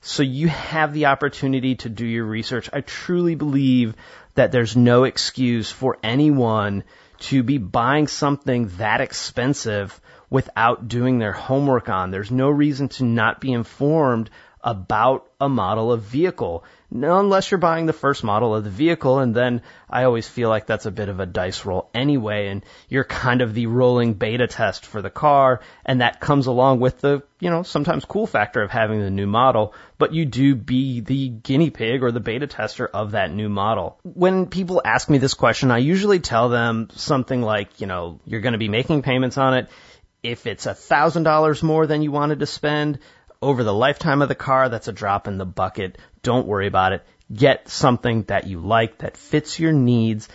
So you have the opportunity to do your research. I truly believe that there's no excuse for anyone to be buying something that expensive without doing their homework on. There's no reason to not be informed about a model of vehicle. unless you're buying the first model of the vehicle, and then I always feel like that's a bit of a dice roll anyway, and you're kind of the rolling beta test for the car, and that comes along with the, you know, sometimes cool factor of having the new model, but you do be the guinea pig or the beta tester of that new model. When people ask me this question, I usually tell them something like, you know, you're going to be making payments on it. If it's a thousand dollars more than you wanted to spend, over the lifetime of the car, that's a drop in the bucket. Don't worry about it. Get something that you like that fits your needs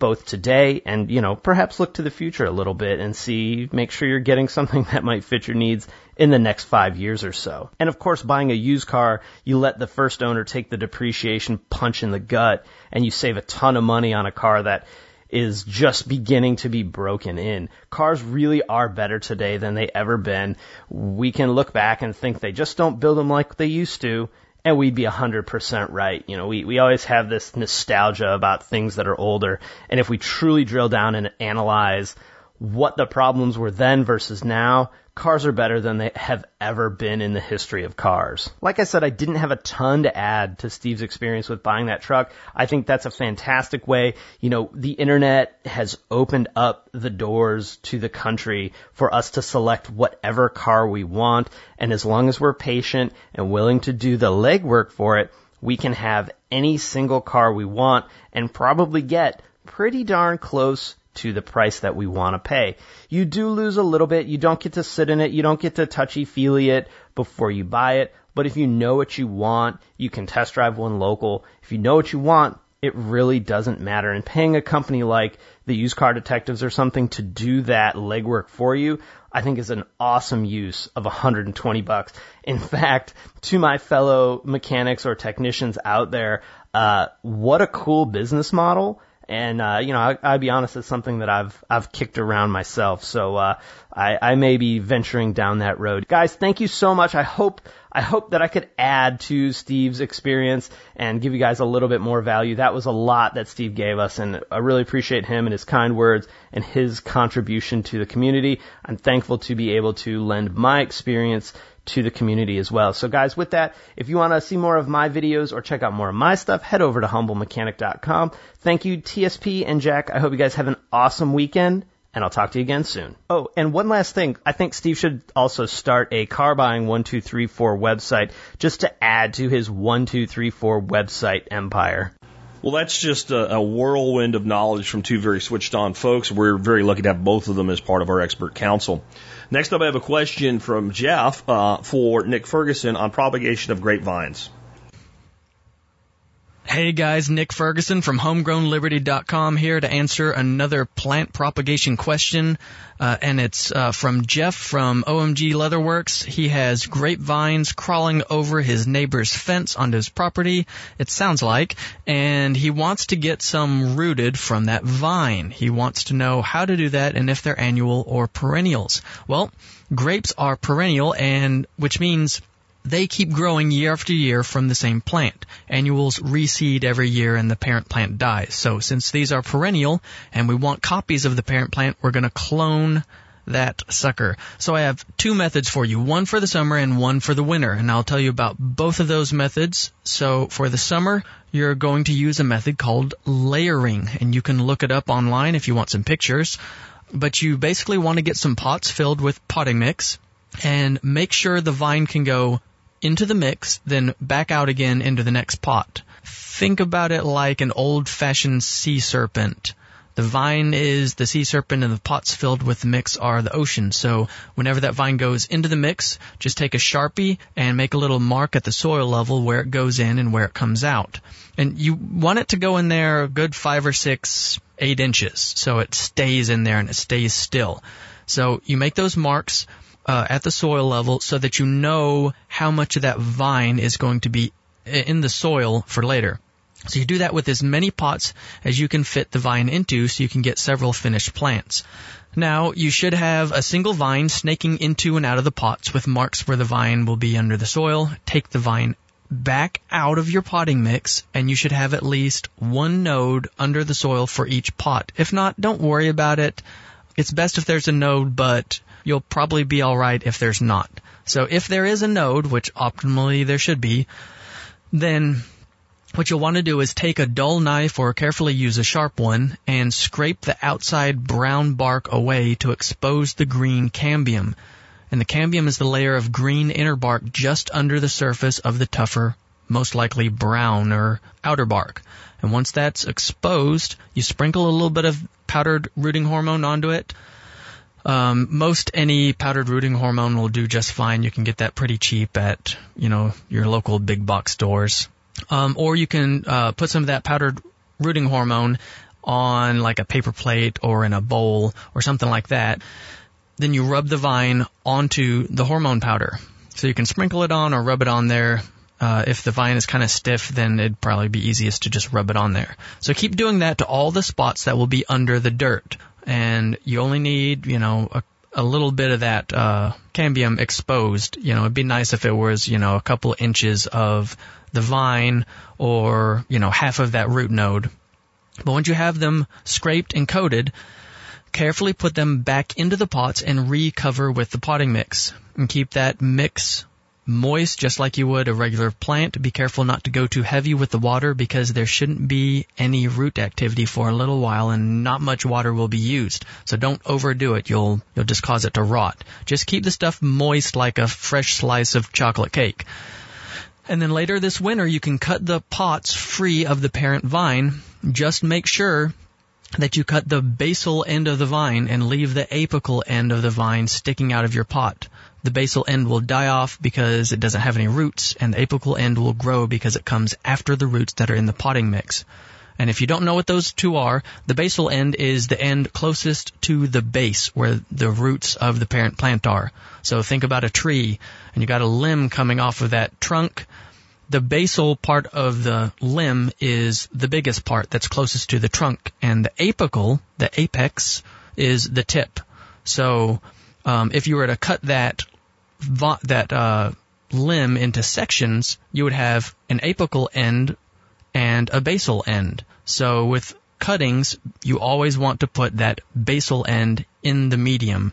both today and, you know, perhaps look to the future a little bit and see, make sure you're getting something that might fit your needs in the next five years or so. And of course, buying a used car, you let the first owner take the depreciation punch in the gut and you save a ton of money on a car that is just beginning to be broken in. Cars really are better today than they ever been. We can look back and think they just don't build them like they used to, and we'd be 100% right. You know, we, we always have this nostalgia about things that are older, and if we truly drill down and analyze what the problems were then versus now, cars are better than they have ever been in the history of cars. Like I said, I didn't have a ton to add to Steve's experience with buying that truck. I think that's a fantastic way. You know, the internet has opened up the doors to the country for us to select whatever car we want. And as long as we're patient and willing to do the legwork for it, we can have any single car we want and probably get pretty darn close to the price that we want to pay. You do lose a little bit. You don't get to sit in it. You don't get to touchy feely it before you buy it. But if you know what you want, you can test drive one local. If you know what you want, it really doesn't matter. And paying a company like the used car detectives or something to do that legwork for you, I think is an awesome use of 120 bucks. In fact, to my fellow mechanics or technicians out there, uh, what a cool business model and uh, you know, I, I'll be honest, it's something that I've I've kicked around myself. So uh, I, I may be venturing down that road. Guys, thank you so much. I hope I hope that I could add to Steve's experience and give you guys a little bit more value. That was a lot that Steve gave us, and I really appreciate him and his kind words and his contribution to the community. I'm thankful to be able to lend my experience to the community as well. So guys, with that, if you want to see more of my videos or check out more of my stuff, head over to humblemechanic.com. Thank you, TSP and Jack. I hope you guys have an awesome weekend. And I'll talk to you again soon. Oh, and one last thing. I think Steve should also start a car buying 1234 website just to add to his 1234 website empire. Well, that's just a, a, whirlwind of knowledge from two very switched on folks. We're very lucky to have both of them as part of our expert council. Next up, I have a question from Jeff uh, for Nick Ferguson on propagation of grapevines. Hey guys, Nick Ferguson from homegrownliberty.com here to answer another plant propagation question. Uh, and it's uh, from Jeff from OMG Leatherworks. He has grapevines crawling over his neighbor's fence onto his property, it sounds like, and he wants to get some rooted from that vine. He wants to know how to do that and if they're annual or perennials. Well, grapes are perennial and which means they keep growing year after year from the same plant. Annuals reseed every year and the parent plant dies. So since these are perennial and we want copies of the parent plant, we're going to clone that sucker. So I have two methods for you, one for the summer and one for the winter, and I'll tell you about both of those methods. So for the summer, you're going to use a method called layering, and you can look it up online if you want some pictures. But you basically want to get some pots filled with potting mix and make sure the vine can go into the mix, then back out again into the next pot. Think about it like an old fashioned sea serpent. The vine is the sea serpent and the pots filled with the mix are the ocean. So whenever that vine goes into the mix, just take a Sharpie and make a little mark at the soil level where it goes in and where it comes out. And you want it to go in there a good five or six, eight inches. So it stays in there and it stays still. So you make those marks uh, at the soil level so that you know how much of that vine is going to be in the soil for later. So you do that with as many pots as you can fit the vine into so you can get several finished plants. Now, you should have a single vine snaking into and out of the pots with marks where the vine will be under the soil. Take the vine back out of your potting mix and you should have at least one node under the soil for each pot. If not, don't worry about it. It's best if there's a node, but you'll probably be alright if there's not. So if there is a node, which optimally there should be, then what you'll want to do is take a dull knife or carefully use a sharp one and scrape the outside brown bark away to expose the green cambium. And the cambium is the layer of green inner bark just under the surface of the tougher, most likely brown or outer bark. And once that's exposed, you sprinkle a little bit of powdered rooting hormone onto it. Um, most any powdered rooting hormone will do just fine. You can get that pretty cheap at, you know, your local big box stores. Um, or you can uh, put some of that powdered rooting hormone on like a paper plate or in a bowl or something like that. Then you rub the vine onto the hormone powder. So you can sprinkle it on or rub it on there. Uh, if the vine is kind of stiff, then it'd probably be easiest to just rub it on there. So keep doing that to all the spots that will be under the dirt. And you only need, you know, a, a little bit of that uh, cambium exposed. You know, it'd be nice if it was, you know, a couple inches of the vine or, you know, half of that root node. But once you have them scraped and coated, carefully put them back into the pots and recover with the potting mix. And keep that mix moist just like you would a regular plant. Be careful not to go too heavy with the water because there shouldn't be any root activity for a little while and not much water will be used. So don't overdo it. You'll, you'll just cause it to rot. Just keep the stuff moist like a fresh slice of chocolate cake. And then later this winter, you can cut the pots free of the parent vine. Just make sure that you cut the basal end of the vine and leave the apical end of the vine sticking out of your pot. The basal end will die off because it doesn't have any roots, and the apical end will grow because it comes after the roots that are in the potting mix. And if you don't know what those two are, the basal end is the end closest to the base where the roots of the parent plant are. So think about a tree and you got a limb coming off of that trunk. The basal part of the limb is the biggest part that's closest to the trunk and the apical, the apex, is the tip. So, um, if you were to cut that, that, uh, limb into sections, you would have an apical end and a basal end. So with cuttings, you always want to put that basal end in the medium.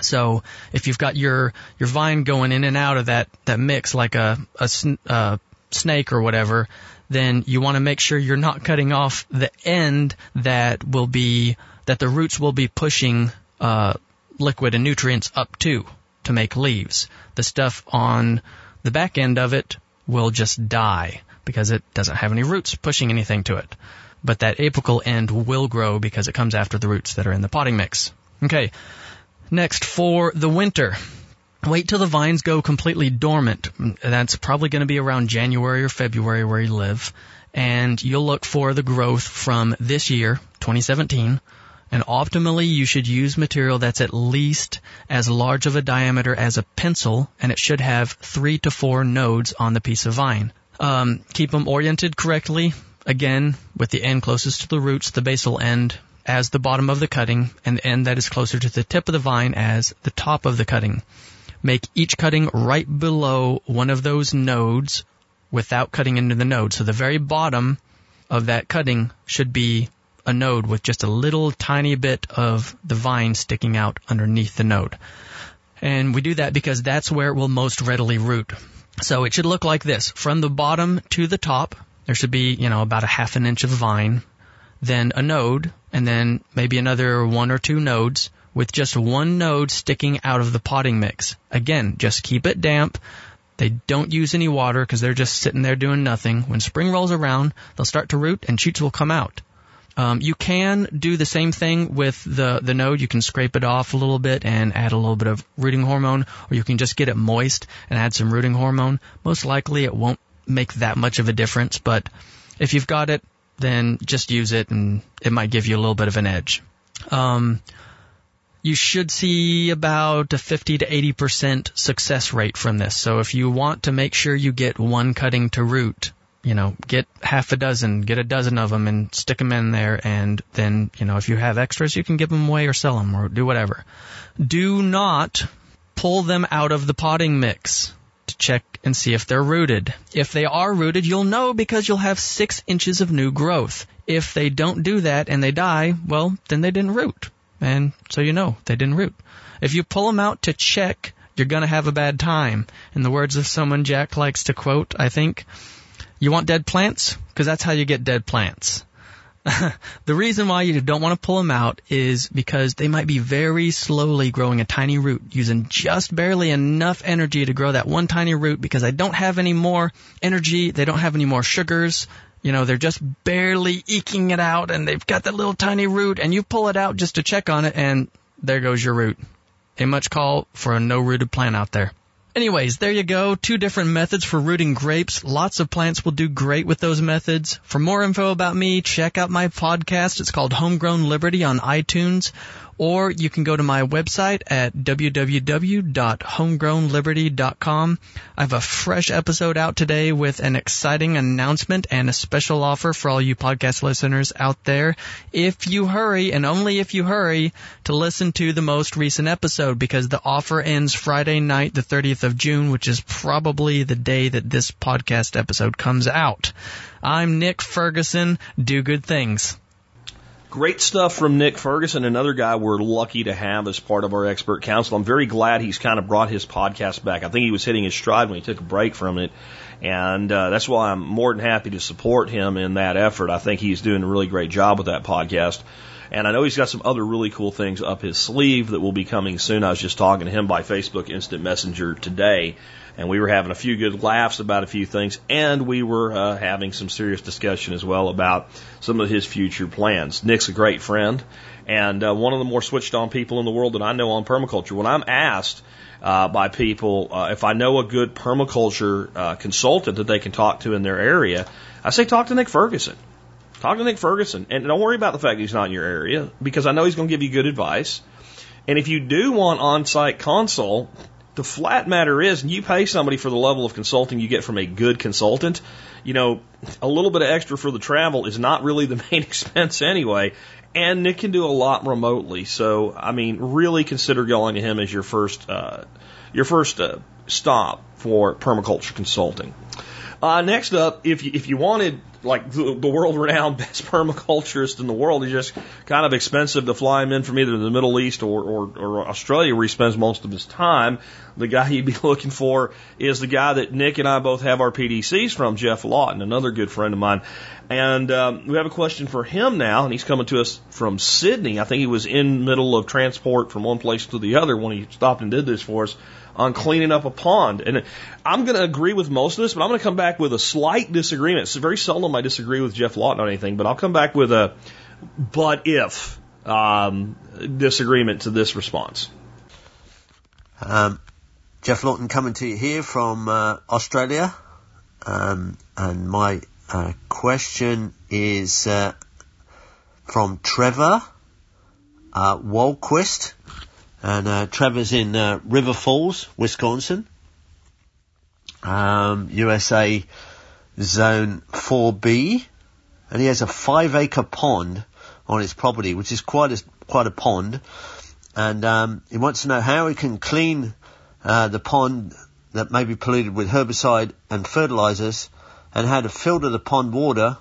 So if you've got your your vine going in and out of that that mix like a a, a snake or whatever, then you want to make sure you're not cutting off the end that will be that the roots will be pushing uh, liquid and nutrients up to to make leaves. The stuff on the back end of it will just die because it doesn't have any roots pushing anything to it. But that apical end will grow because it comes after the roots that are in the potting mix. Okay. Next, for the winter. Wait till the vines go completely dormant. That's probably going to be around January or February where you live. And you'll look for the growth from this year, 2017. And optimally, you should use material that's at least as large of a diameter as a pencil, and it should have three to four nodes on the piece of vine. Um, keep them oriented correctly. Again, with the end closest to the roots, the basal end as the bottom of the cutting, and the end that is closer to the tip of the vine as the top of the cutting. Make each cutting right below one of those nodes without cutting into the node. So the very bottom of that cutting should be a node with just a little tiny bit of the vine sticking out underneath the node. And we do that because that's where it will most readily root. So it should look like this. From the bottom to the top, there should be, you know, about a half an inch of vine, then a node, and then maybe another one or two nodes with just one node sticking out of the potting mix. Again, just keep it damp. They don't use any water because they're just sitting there doing nothing. When spring rolls around, they'll start to root and shoots will come out. Um, you can do the same thing with the, the node. You can scrape it off a little bit and add a little bit of rooting hormone, or you can just get it moist and add some rooting hormone. Most likely it won't make that much of a difference, but if you've got it, then just use it and it might give you a little bit of an edge. Um, you should see about a 50 to 80% success rate from this. So if you want to make sure you get one cutting to root, you know, get half a dozen, get a dozen of them and stick them in there. And then, you know, if you have extras, you can give them away or sell them or do whatever. Do not pull them out of the potting mix to check and see if they're rooted. If they are rooted, you'll know because you'll have six inches of new growth. If they don't do that and they die, well, then they didn't root. And so you know they didn't root. If you pull them out to check, you're gonna have a bad time. In the words of someone Jack likes to quote, I think, you want dead plants? Because that's how you get dead plants. the reason why you don't want to pull them out is because they might be very slowly growing a tiny root, using just barely enough energy to grow that one tiny root because they don't have any more energy, they don't have any more sugars, you know, they're just barely eking it out and they've got that little tiny root and you pull it out just to check on it and there goes your root. A much call for a no rooted plant out there. Anyways, there you go. Two different methods for rooting grapes. Lots of plants will do great with those methods. For more info about me, check out my podcast. It's called Homegrown Liberty on iTunes. Or you can go to my website at www.homegrownliberty.com. I have a fresh episode out today with an exciting announcement and a special offer for all you podcast listeners out there. If you hurry, and only if you hurry, to listen to the most recent episode because the offer ends Friday night, the 30th of June, which is probably the day that this podcast episode comes out. I'm Nick Ferguson. Do good things. Great stuff from Nick Ferguson, another guy we're lucky to have as part of our expert council. I'm very glad he's kind of brought his podcast back. I think he was hitting his stride when he took a break from it. And uh, that's why I'm more than happy to support him in that effort. I think he's doing a really great job with that podcast. And I know he's got some other really cool things up his sleeve that will be coming soon. I was just talking to him by Facebook Instant Messenger today and we were having a few good laughs about a few things, and we were uh, having some serious discussion as well about some of his future plans. Nick's a great friend, and uh, one of the more switched on people in the world that I know on permaculture. When I'm asked uh, by people uh, if I know a good permaculture uh, consultant that they can talk to in their area, I say talk to Nick Ferguson. Talk to Nick Ferguson, and don't worry about the fact that he's not in your area because I know he's going to give you good advice. And if you do want on-site consult, the flat matter is, and you pay somebody for the level of consulting you get from a good consultant. You know, a little bit of extra for the travel is not really the main expense anyway. And Nick can do a lot remotely. So, I mean, really consider going to him as your first, uh, your first uh, stop for permaculture consulting. Uh, next up, if you, if you wanted like the, the world renowned best permaculturist in the world, he's just kind of expensive to fly him in from either the Middle East or, or, or Australia where he spends most of his time. The guy you'd be looking for is the guy that Nick and I both have our PDCs from, Geoff Lawton, another good friend of mine. And um, we have a question for him now, and he's coming to us from Sydney. I think he was in middle of transport from one place to the other when he stopped and did this for us on cleaning up a pond. And I'm going to agree with most of this, but I'm going to come back with a slight disagreement. It's very seldom I disagree with Geoff Lawton on anything, but I'll come back with a but if um, disagreement to this response. Um, Geoff Lawton coming to you here from uh, Australia. Um, and my uh, question is uh, from Trevor uh, Walquist. And uh, Trevor's in uh, River Falls, Wisconsin, um, USA Zone 4B, and he has a five acre pond on his property, which is quite a quite a pond. And um, he wants to know how he can clean uh, the pond that may be polluted with herbicide and fertilizers, and how to filter the pond water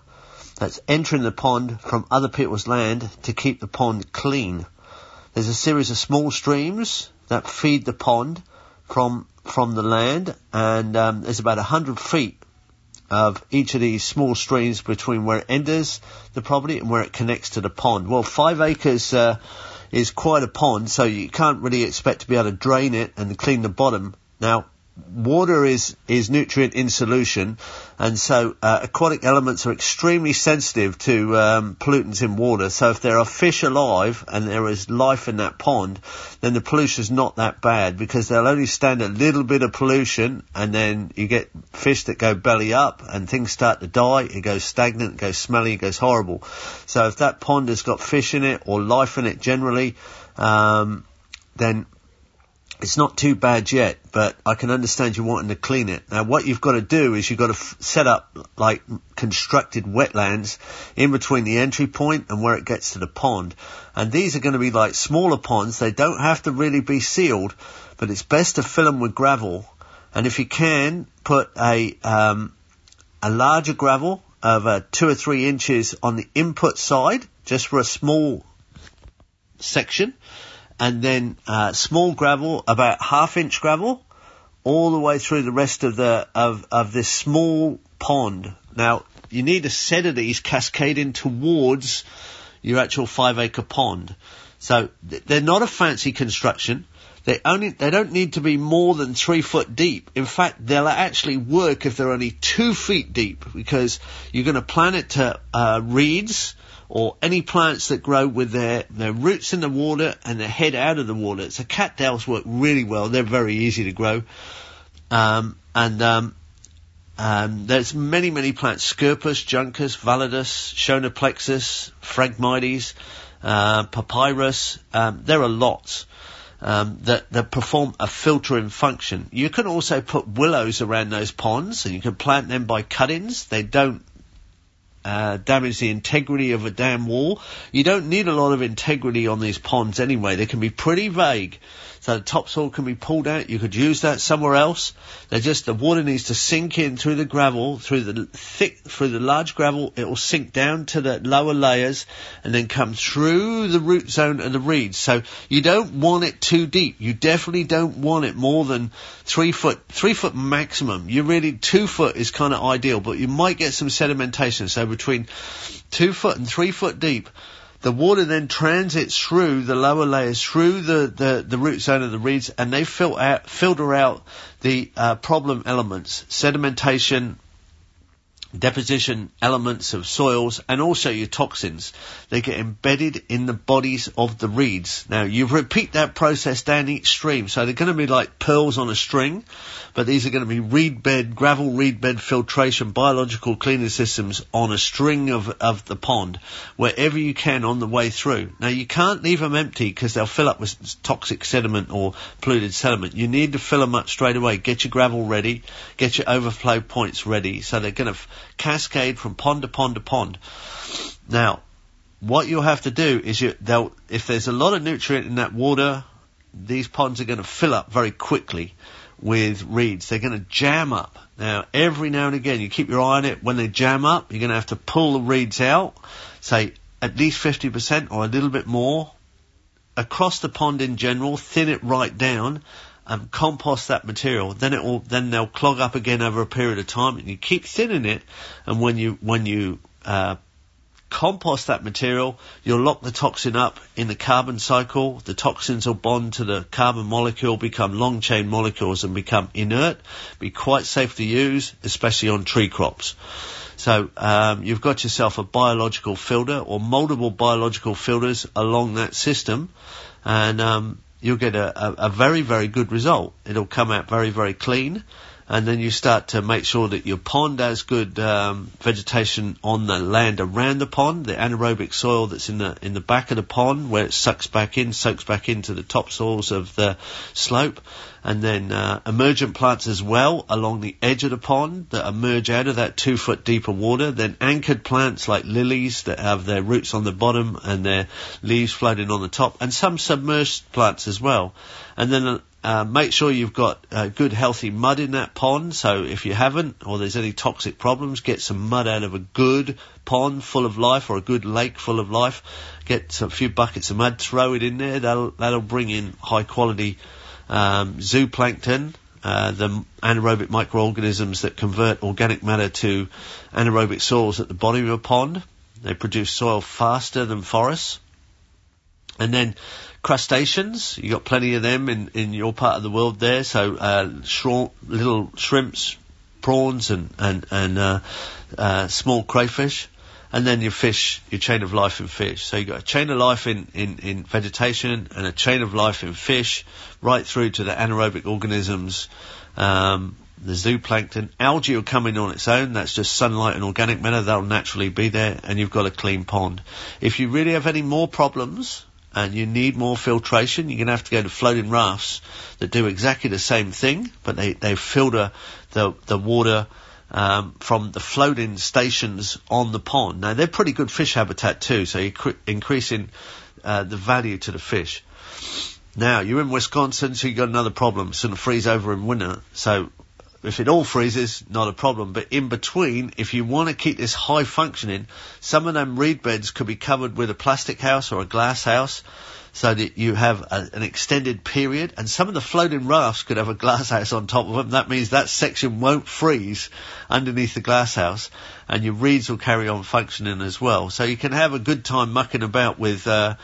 that's entering the pond from other people's land to keep the pond clean. There's a series of small streams that feed the pond from from the land, and um, there's about a hundred feet of each of these small streams between where it enters the property and where it connects to the pond. Well, five acres uh, is quite a pond, so you can't really expect to be able to drain it and clean the bottom. Now, water is, is nutrient in solution, and so uh, aquatic elements are extremely sensitive to um, pollutants in water. So if there are fish alive and there is life in that pond, then the pollution is not that bad because they'll only stand a little bit of pollution, and then you get fish that go belly up, and things start to die. It goes stagnant, it goes smelly, it goes horrible. So if that pond has got fish in it or life in it generally, um, then it's not too bad yet, but I can understand you wanting to clean it. Now, what you've got to do is you've got to f- set up like constructed wetlands in between the entry point and where it gets to the pond. And these are going to be like smaller ponds. They don't have to really be sealed, but it's best to fill them with gravel. And if you can, put a um, a larger gravel of uh, two or three inches on the input side, just for a small section and then uh, small gravel, about half inch gravel, all the way through the rest of the of of this small pond. Now you need a set of these cascading towards your actual five acre pond. So th- they're not a fancy construction. They only they don't need to be more than three foot deep. In fact, they'll actually work if they're only two feet deep because you're going to plant it to uh, reeds or any plants that grow with their, their roots in the water and their head out of the water. So cattails work really well. They're very easy to grow. Um, and um, um, there's many, many plants: Scirpus, Juncus, Validus, Schoenoplectus, Phragmites, uh, Papyrus. Um, there are lots. Um, that, that perform a filtering function. You can also put willows around those ponds and you can plant them by cuttings. They don't uh, damage the integrity of a dam wall. You don't need a lot of integrity on these ponds anyway. They can be pretty vague. So the topsoil can be pulled out. You could use that somewhere else. They just the water needs to sink in through the gravel, through the thick, through the large gravel. It will sink down to the lower layers and then come through the root zone of the reeds. So you don't want it too deep. You definitely don't want it more than three foot, three foot maximum. You really two foot is kind of ideal, but you might get some sedimentation. So between two foot and three foot deep. The water then transits through the lower layers, through the, the, the root zone of the reeds, and they filter out, filter out the uh, problem elements, sedimentation, deposition elements of soils, and also your toxins. They get embedded in the bodies of the reeds. Now, you repeat that process down each stream, so they're going to be like pearls on a string, but these are going to be reed bed, gravel reed bed filtration, biological cleaning systems on a string of, of the pond, wherever you can on the way through. Now, you can't leave them empty because they'll fill up with toxic sediment or polluted sediment. You need to fill them up straight away. Get your gravel ready, get your overflow points ready, so they're going to cascade from pond to pond to pond. Now, what you'll have to do is you, if there's a lot of nutrient in that water, these ponds are going to fill up very quickly with reeds. They're going to jam up. Now, every now and again, you keep your eye on it. When they jam up, you're going to have to pull the reeds out, say at least 50% or a little bit more. Across the pond in general, thin it right down and compost that material. Then it will, then they'll clog up again over a period of time and you keep thinning it. And when you, when you, uh, compost that material, you'll lock the toxin up in the carbon cycle. The toxins will bond to the carbon molecule, become long chain molecules and become inert, be quite safe to use, especially on tree crops. So um, you've got yourself a biological filter or multiple biological filters along that system, and um, you'll get a, a, a very, very good result. It'll come out very, very clean and then you start to make sure that your pond has good um, vegetation on the land around the pond, the anaerobic soil that's in the in the back of the pond where it sucks back in, soaks back into the topsoils of the slope, and then uh, emergent plants as well along the edge of the pond that emerge out of that two foot deeper water. Then anchored plants like lilies that have their roots on the bottom and their leaves floating on the top, and some submerged plants as well. And then uh, uh, make sure you've got uh, good healthy mud in that pond. So if you haven't, or there's any toxic problems, get some mud out of a good pond full of life or a good lake full of life. Get a few buckets of mud, throw it in there. That'll that'll bring in high quality um, zooplankton. Uh, the anaerobic microorganisms that convert organic matter to anaerobic soils at the bottom of a pond. They produce soil faster than forests. And then crustaceans, you got plenty of them in, in your part of the world there. So uh, shrimp, little shrimps, prawns, and and and uh, uh, small crayfish. And then your fish, your chain of life in fish. So you've got a chain of life in, in, in vegetation and a chain of life in fish, right through to the anaerobic organisms, um, the zooplankton. Algae will come in on its own. That's just sunlight and organic matter. They'll naturally be there, and you've got a clean pond. If you really have any more problems, and you need more filtration, you're going to have to go to floating rafts that do exactly the same thing, but they, they filter the, the water um, from the floating stations on the pond. Now, they're pretty good fish habitat too, so you're cr- increasing uh, the value to the fish. Now, you're in Wisconsin, so you've got another problem. It's going to freeze over in winter. So if it all freezes, not a problem. But in between, if you want to keep this high functioning, some of them reed beds could be covered with a plastic house or a glass house so that you have a, an extended period. And some of the floating rafts could have a glasshouse on top of them. That means that section won't freeze underneath the glasshouse, and your reeds will carry on functioning as well. So you can have a good time mucking about with, uh,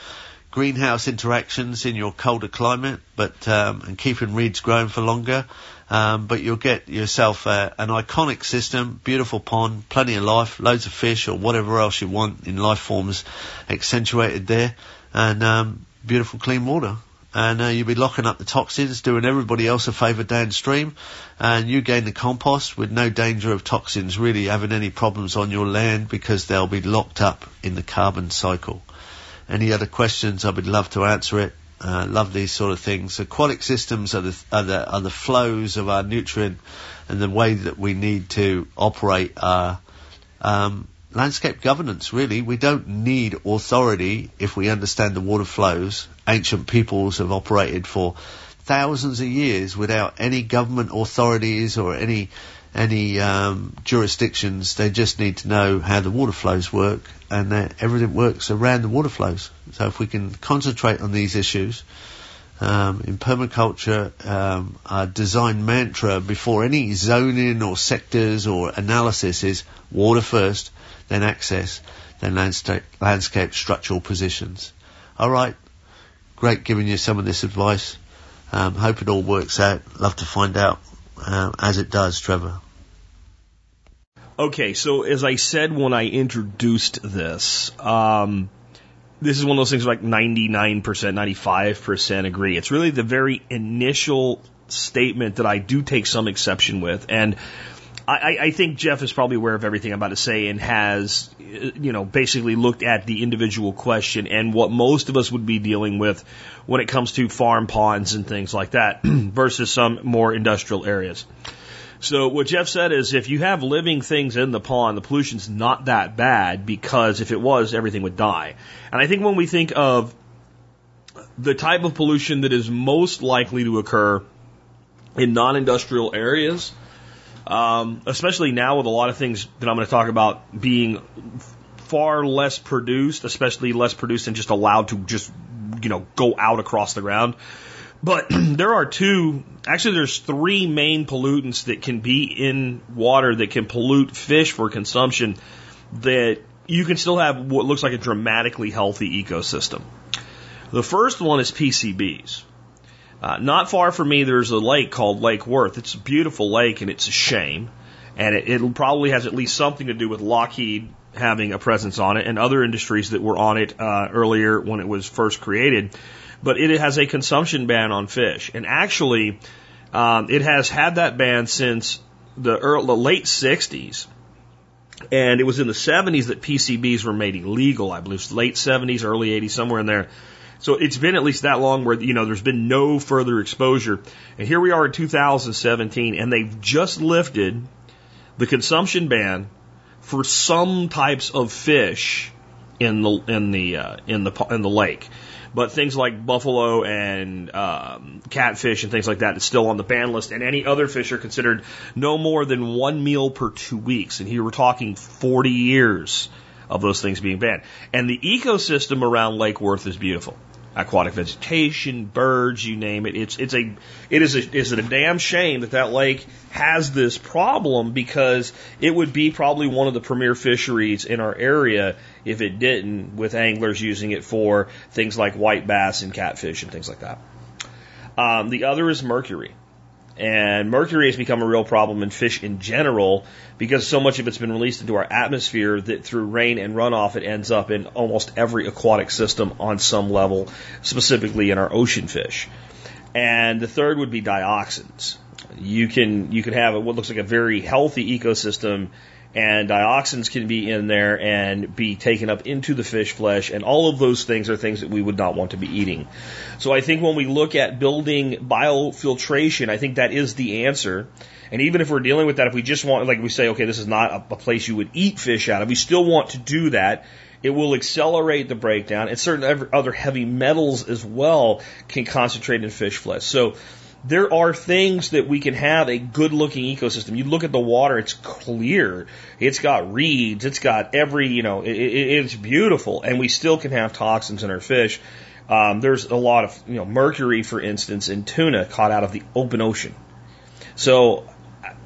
greenhouse interactions in your colder climate, but um, and keeping reeds growing for longer. Um, but you'll get yourself uh, an iconic system, beautiful pond, plenty of life, loads of fish or whatever else you want in life forms accentuated there, and um, beautiful clean water. And uh, you'll be locking up the toxins, doing everybody else a favour downstream, and you gain the compost with no danger of toxins really having any problems on your land because they'll be locked up in the carbon cycle. Any other questions? I would love to answer it. Uh, love these sort of things. Aquatic systems are the, are the are the flows of our nutrient and the way that we need to operate our um, landscape governance. Really, we don't need authority if we understand the water flows. Ancient peoples have operated for thousands of years without any government authorities or any any um, jurisdictions. They just need to know how the water flows work, and that everything works around the water flows. So if we can concentrate on these issues. Um, in permaculture, um, our design mantra before any zoning or sectors or analysis is water first, then access, then landscape, landscape structural positions. All right, great giving you some of this advice. Um, hope it all works out. Love to find out uh, as it does, Trevor. Okay, so as I said when I introduced this, um, this is one of those things like 99%, 95% agree. It's really the very initial statement that I do take some exception with. And I, I think Geoff is probably aware of everything I'm about to say and has, you know, basically looked at the individual question and what most of us would be dealing with when it comes to farm ponds and things like that versus some more industrial areas. So what Geoff said is if you have living things in the pond, the pollution's not that bad because if it was, everything would die. And I think when we think of the type of pollution that is most likely to occur in non-industrial areas, um, especially now with a lot of things that I'm going to talk about being far less produced, especially less produced and just allowed to just, you know, go out across the ground. But there are two, actually, there's three main pollutants that can be in water that can pollute fish for consumption that you can still have what looks like a dramatically healthy ecosystem. The first one is PCBs. Uh, not far from me, there's a lake called Lake Worth. It's a beautiful lake and it's a shame. And it, it probably has at least something to do with Lockheed having a presence on it and other industries that were on it uh, earlier when it was first created but it has a consumption ban on fish. And actually, um, it has had that ban since the, early, the late 60s. And it was in the 70s that PCBs were made illegal, I believe, late 70s, early 80s, somewhere in there. So it's been at least that long where, you know, there's been no further exposure. And here we are in 2017, and they've just lifted the consumption ban for some types of fish in the in the uh, in the in the lake. But things like buffalo and um, catfish and things like that is still on the ban list, and any other fish are considered no more than one meal per two weeks. And here we're talking 40 years of those things being banned. And the ecosystem around Lake Worth is beautiful aquatic vegetation, birds, you name it. It's it's a it is a is it a damn shame that that lake has this problem because it would be probably one of the premier fisheries in our area if it didn't, with anglers using it for things like white bass and catfish and things like that. Um, the other is mercury. And mercury has become a real problem in fish in general because so much of it's been released into our atmosphere that through rain and runoff it ends up in almost every aquatic system on some level, specifically in our ocean fish. And the third would be dioxins. You can you can have what looks like a very healthy ecosystem and dioxins can be in there and be taken up into the fish flesh, and all of those things are things that we would not want to be eating. So I think when we look at building biofiltration, I think that is the answer. And even if we're dealing with that, if we just want, like we say, okay, this is not a, place you would eat fish out of, we still want to do that. It will accelerate the breakdown, and certain other heavy metals as well can concentrate in fish flesh. So there are things that we can have a good looking ecosystem. You look at the water, it's clear. It's got reeds. It's got every, you know, it, it, it's beautiful. And we still can have toxins in our fish. Um, there's a lot of, you know, mercury, for instance, in tuna caught out of the open ocean. So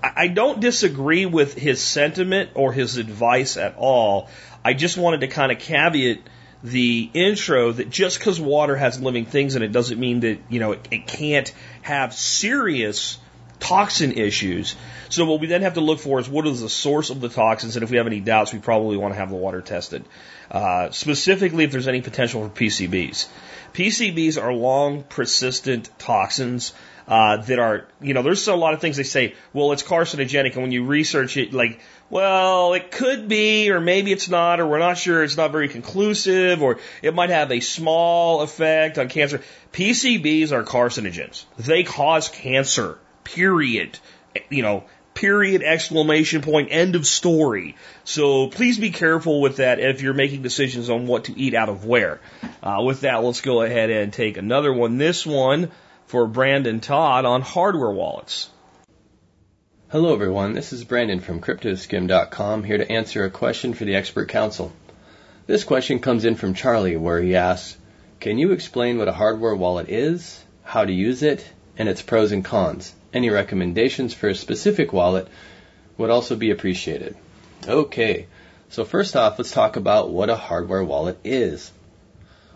I, I don't disagree with his sentiment or his advice at all. I just wanted to kind of caveat the intro that just because water has living things in it doesn't mean that, you know, it, it can't have serious toxin issues. So what we then have to look for is what is the source of the toxins, and if we have any doubts, we probably want to have the water tested. Uh, specifically, if there's any potential for PCBs. PCBs are long, persistent toxins uh, that are, you know, there's a lot of things they say, well, it's carcinogenic, and when you research it, like, well, it could be, or maybe it's not, or we're not sure, it's not very conclusive, or it might have a small effect on cancer. PCBs are carcinogens. They cause cancer, period. You know, period, exclamation point, end of story. So please be careful with that if you're making decisions on what to eat out of where. Uh, with that, let's go ahead and take another one. This one for Brandon Todd on hardware wallets. Hello, everyone. This is Brandon from CryptoSkim.com here to answer a question for the expert council. This question comes in from Charlie, where he asks, Can you explain what a hardware wallet is, how to use it, and its pros and cons? Any recommendations for a specific wallet would also be appreciated. Okay, so first off, let's talk about what a hardware wallet is.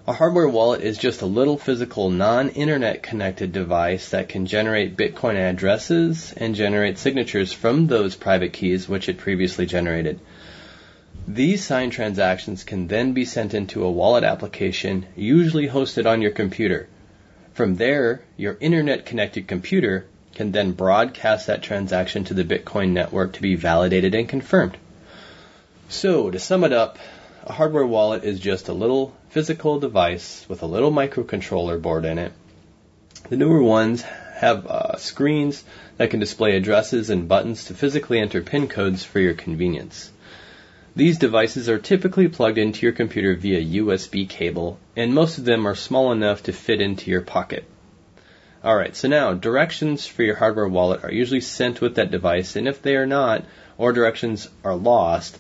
A hardware wallet is just a little physical non-internet connected device that can generate Bitcoin addresses and generate signatures from those private keys which it previously generated. These signed transactions can then be sent into a wallet application, usually hosted on your computer. From there, your internet connected computer can then broadcast that transaction to the Bitcoin network to be validated and confirmed. So, to sum it up, a hardware wallet is just a little physical device with a little microcontroller board in it. The newer ones have uh, screens that can display addresses and buttons to physically enter PIN codes for your convenience. These devices are typically plugged into your computer via USB cable, and most of them are small enough to fit into your pocket. Alright, so now directions for your hardware wallet are usually sent with that device, and if they are not, or directions are lost,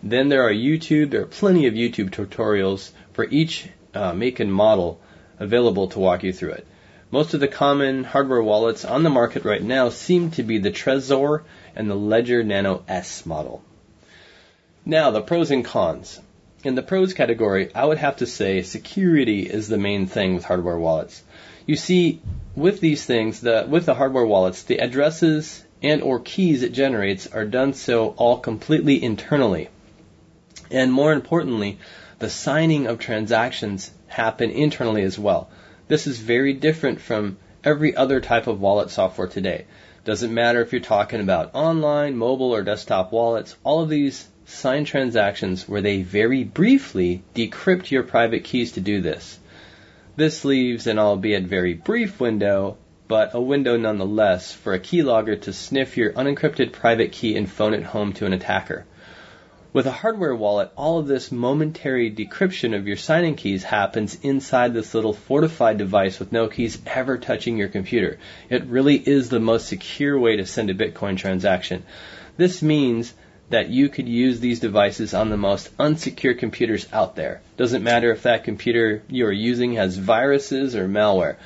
then there are YouTube, there are plenty of YouTube tutorials for each uh, make and model available to walk you through it. Most of the common hardware wallets on the market right now seem to be the Trezor and the Ledger Nano S model. Now, the pros and cons. In the pros category, I would have to say security is the main thing with hardware wallets. You see, with these things, the, with the hardware wallets, the addresses and or keys it generates are done so all completely internally. And more importantly, the signing of transactions happen internally as well. This is very different from every other type of wallet software today. Doesn't matter if you're talking about online, mobile, or desktop wallets, all of these sign transactions where they very briefly decrypt your private keys to do this. This leaves an albeit very brief window, but a window nonetheless for a keylogger to sniff your unencrypted private key and phone it home to an attacker. With a hardware wallet, all of this momentary decryption of your signing keys happens inside this little fortified device with no keys ever touching your computer. It really is the most secure way to send a Bitcoin transaction. This means that you could use these devices on the most unsecure computers out there. Doesn't matter if that computer you are using has viruses or malware.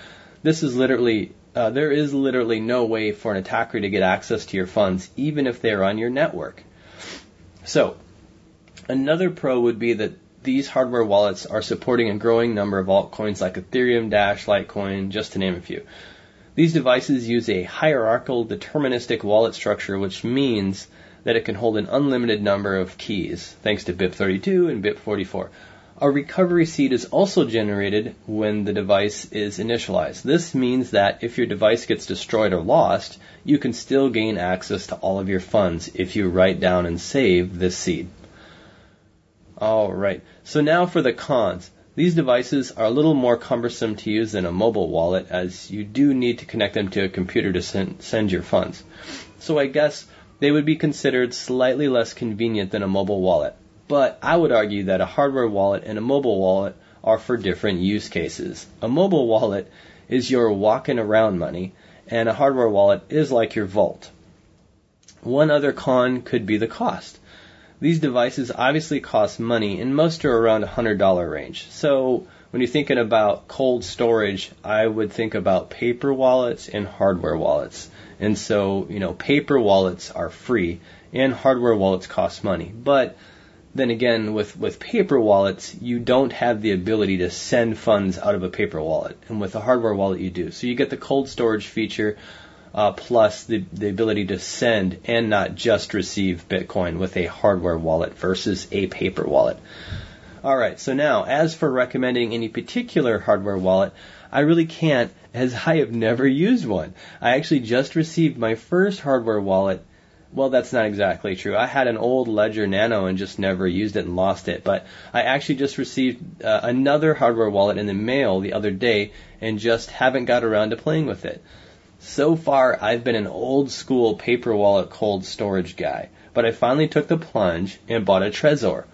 This is literally uh, there is literally no way for an attacker to get access to your funds, even if they are on your network. So, Another pro would be that these hardware wallets are supporting a growing number of altcoins like Ethereum, Dash, Litecoin, just to name a few. These devices use a hierarchical deterministic wallet structure, which means that it can hold an unlimited number of keys, thanks to BIP32 and BIP44. A recovery seed is also generated when the device is initialized. This means that if your device gets destroyed or lost, you can still gain access to all of your funds if you write down and save this seed. All right. So now for the cons. These devices are a little more cumbersome to use than a mobile wallet as you do need to connect them to a computer to send, send your funds. So I guess they would be considered slightly less convenient than a mobile wallet. But I would argue that a hardware wallet and a mobile wallet are for different use cases. A mobile wallet is your walking around money, and a hardware wallet is like your vault. One other con could be the cost. These devices obviously cost money, and most are around $100 range. So when you're thinking about cold storage, I would think about paper wallets and hardware wallets. And so, you know, paper wallets are free and hardware wallets cost money. But then again, with, with paper wallets, you don't have the ability to send funds out of a paper wallet. And with a hardware wallet, you do. So you get the cold storage feature, uh, plus the, the ability to send and not just receive Bitcoin with a hardware wallet versus a paper wallet. All right, so now as for recommending any particular hardware wallet, I really can't as I have never used one. I actually just received my first hardware wallet. Well, that's not exactly true. I had an old Ledger Nano and just never used it and lost it. But I actually just received uh, another hardware wallet in the mail the other day and just haven't got around to playing with it. So far, I've been an old school paper wallet cold storage guy, but I finally took the plunge and bought a Trezor.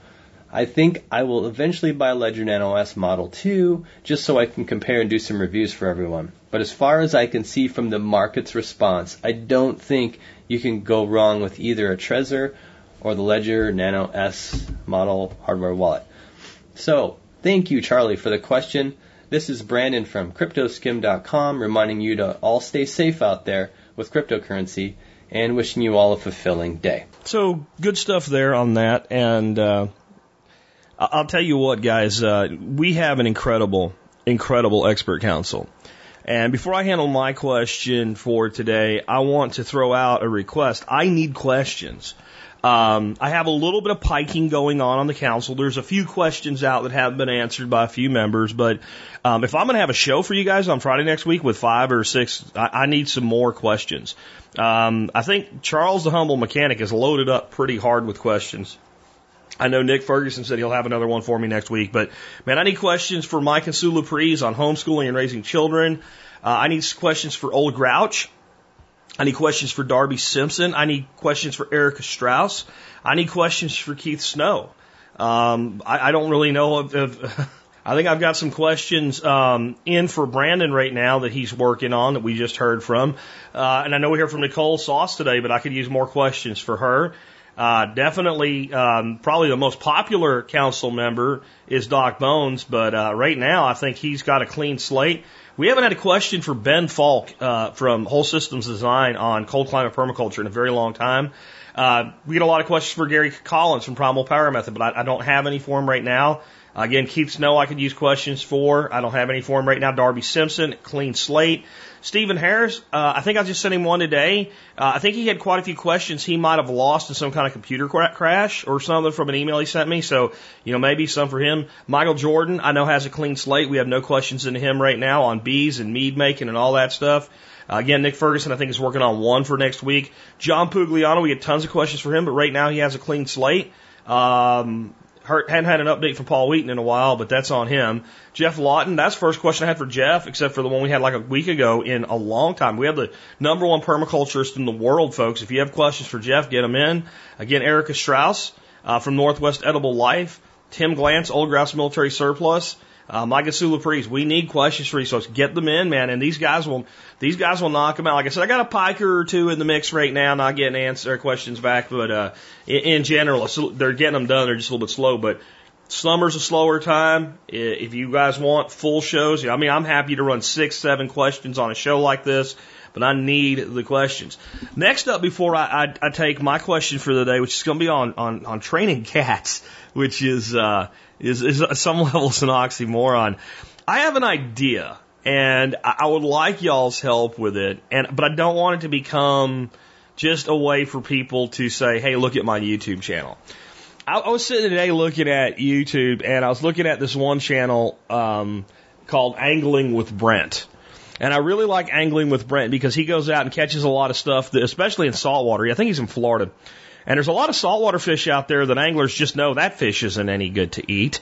I think I will eventually buy Ledger Nano S Model 2 just so I can compare and do some reviews for everyone. But as far as I can see from the market's response, I don't think you can go wrong with either a Trezor or the Ledger Nano S model hardware wallet. So, thank you, Charlie, for the question. This is Brandon from CryptoSkim.com reminding you to all stay safe out there with cryptocurrency and wishing you all a fulfilling day. So good stuff there on that. And uh, I'll tell you what, guys, uh, we have an incredible, incredible expert council. And before I handle my question for today, I want to throw out a request. I need questions. Um, I have a little bit of piking going on on the council. There's a few questions out that haven't been answered by a few members, but um, if I'm going to have a show for you guys on Friday next week with five or six, I, I need some more questions. Um, I think Charles the Humble Mechanic is loaded up pretty hard with questions. I know Nick Ferguson said he'll have another one for me next week, but man, I need questions for Mike and Sue Laprise on homeschooling and raising children. Uh, I need questions for Old Grouch I need questions for Darby Simpson. I need questions for Erica Strauss. I need questions for Keith Snow. Um, I, I don't really know if, if I think I've got some questions um, in for Brandon right now that he's working on that we just heard from. Uh, and I know we heard from Nicole Sauce today, but I could use more questions for her. Uh, definitely, um, probably the most popular council member is Doc Bones, but uh, right now I think he's got a clean slate. We haven't had a question for Ben Falk uh, from Whole Systems Design on cold climate permaculture in a very long time. Uh, we get a lot of questions for Gary Collins from Primal Power Method, but I, I don't have any for him right now. Again, Keith Snow, I could use questions for. I don't have any for him right now. Darby Simpson, clean slate. Stephen Harris, uh, I think I just sent him one today. Uh, I think he had quite a few questions he might have lost in some kind of computer crash or something from an email he sent me. So, you know, maybe some for him. Michael Jordan, I know has a clean slate. We have no questions into him right now on bees and mead making and all that stuff. Uh, again, Nick Ferguson, I think, is working on one for next week. John Pugliano, we get tons of questions for him, but right now he has a clean slate. Um, hadn't had an update from Paul Wheaton in a while, but that's on him. Geoff Lawton, that's first question I had for Geoff, except for the one we had like a week ago in a long time. We have the number one permaculturist in the world, folks. If you have questions for Geoff, get them in. Again, Erica Strauss. uh, from Northwest Edible Life, Tim Glantz, Old Grouse Military Surplus, uh, Micah Sula Priest. We need questions for you, so get them in, man. And these guys will, these guys will knock them out. Like I said, I got a piker or two in the mix right now, not getting answer questions back, but uh, in, in general, they're getting them done. They're just a little bit slow, but Summer's a slower time. If you guys want full shows, I mean, I'm happy to run six, seven questions on a show like this, but I need the questions. Next up, before I, I, I take my question for the day, which is going to be on, on, on training cats, which is, uh, is, is at some levels an oxymoron. I have an idea and I would like y'all's help with it, and, but I don't want it to become just a way for people to say, hey, look at my YouTube channel. I, I was sitting today looking at YouTube and I was looking at this one channel um, called Angling with Brent. And I really like angling with Brent because he goes out and catches a lot of stuff, that, especially in saltwater. I think he's in Florida. And there's a lot of saltwater fish out there that anglers just know that fish isn't any good to eat.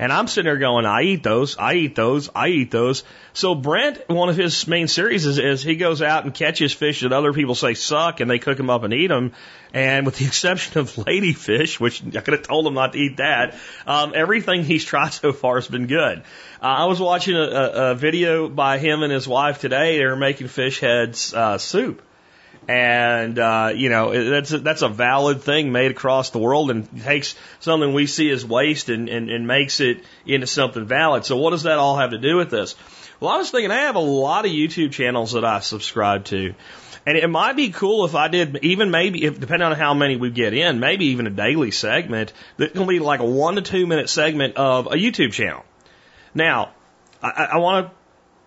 And I'm sitting there going, I eat those, I eat those, I eat those. So Brent, one of his main series is, is he goes out and catches fish that other people say suck and they cook them up and eat them. And with the exception of ladyfish, which I could have told him not to eat that, um, everything he's tried so far has been good. Uh, I was watching a, a, a video by him and his wife today. They were making fish heads uh, soup and uh, you know that's a, that's a valid thing made across the world and takes something we see as waste and, and, and makes it into something valid. So what does that all have to do with this? Well, I was thinking I have a lot of YouTube channels that I subscribe to. And it might be cool if I did even maybe if depending on how many we get in, maybe even a daily segment that can be like a one to two minute segment of a YouTube channel. Now, I, I want to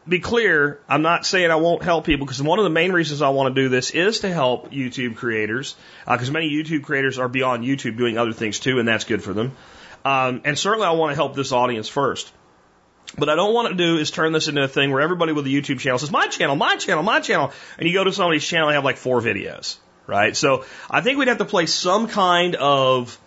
be clear, I'm not saying I won't help people because one of the main reasons I want to do this is to help YouTube creators because uh, many YouTube creators are beyond YouTube doing other things too, and that's good for them. Um, and certainly I want to help this audience first. But I don't want to do is turn this into a thing where everybody with a YouTube channel says, my channel, my channel, my channel. And you go to somebody's channel and have like four videos, right? So I think we'd have to place some kind of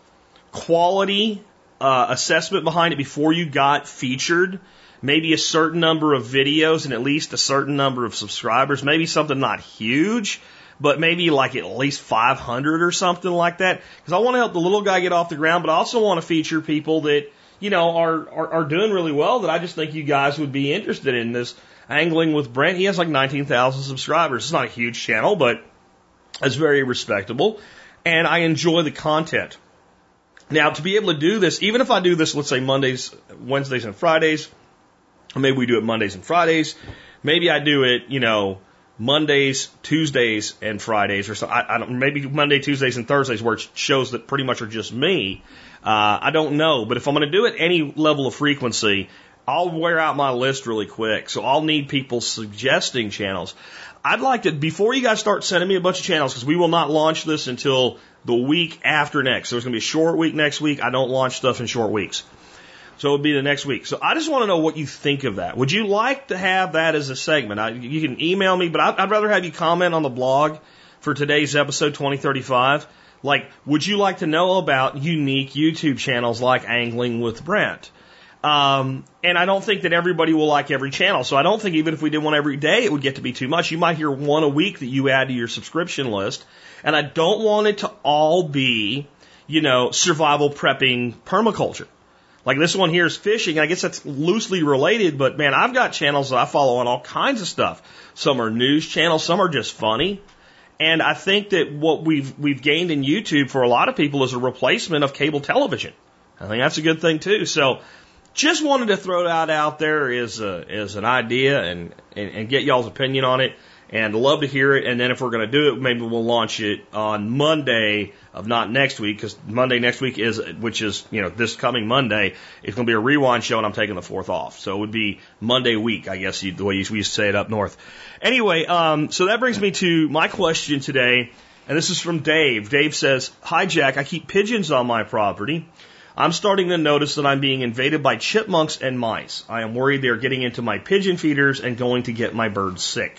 quality uh, assessment behind it before you got featured maybe a certain number of videos and at least a certain number of subscribers, maybe something not huge, but maybe like at least 500 or something like that. Because I want to help the little guy get off the ground, but I also want to feature people that, you know, are, are, are doing really well that I just think you guys would be interested in this angling with Brent. He has like 19,000 subscribers. It's not a huge channel, but it's very respectable. And I enjoy the content. Now, to be able to do this, even if I do this, let's say Mondays, Wednesdays, and Fridays, maybe we do it Mondays and Fridays. Maybe I do it, you know, Mondays, Tuesdays, and Fridays, or so. I, I don't. Maybe Monday, Tuesdays, and Thursdays, where it shows that pretty much are just me. Uh, I don't know, but if I'm going to do it any level of frequency, I'll wear out my list really quick. So I'll need people suggesting channels. I'd like to before you guys start sending me a bunch of channels because we will not launch this until the week after next. So there's going to be a short week next week. I don't launch stuff in short weeks. So it would be the next week. So I just want to know what you think of that. Would you like to have that as a segment? I, you can email me, but I, I'd rather have you comment on the blog for today's episode 2035. Like, would you like to know about unique YouTube channels like Angling with Brent? Um, and I don't think that everybody will like every channel. So I don't think even if we did one every day, it would get to be too much. You might hear one a week that you add to your subscription list. And I don't want it to all be, you know, survival prepping permaculture. Like this one here is fishing. I guess that's loosely related, but man, I've got channels that I follow on all kinds of stuff. Some are news channels, some are just funny. And I think that what we've we've gained in YouTube for a lot of people is a replacement of cable television. I think that's a good thing too. So just wanted to throw that out there as a, as an idea and, and, and get y'all's opinion on it and love to hear it. And then if we're going to do it, maybe we'll launch it on Monday of not next week because Monday next week is, which is, you know, this coming Monday, it's going to be a rewind show and I'm taking the fourth off. So it would be Monday week, I guess, the way we used to say it up north. Anyway, um, so that brings me to my question today. And this is from Dave. Dave says, Hi, Jack. I keep pigeons on my property. I'm starting to notice that I'm being invaded by chipmunks and mice. I am worried they are getting into my pigeon feeders and going to get my birds sick.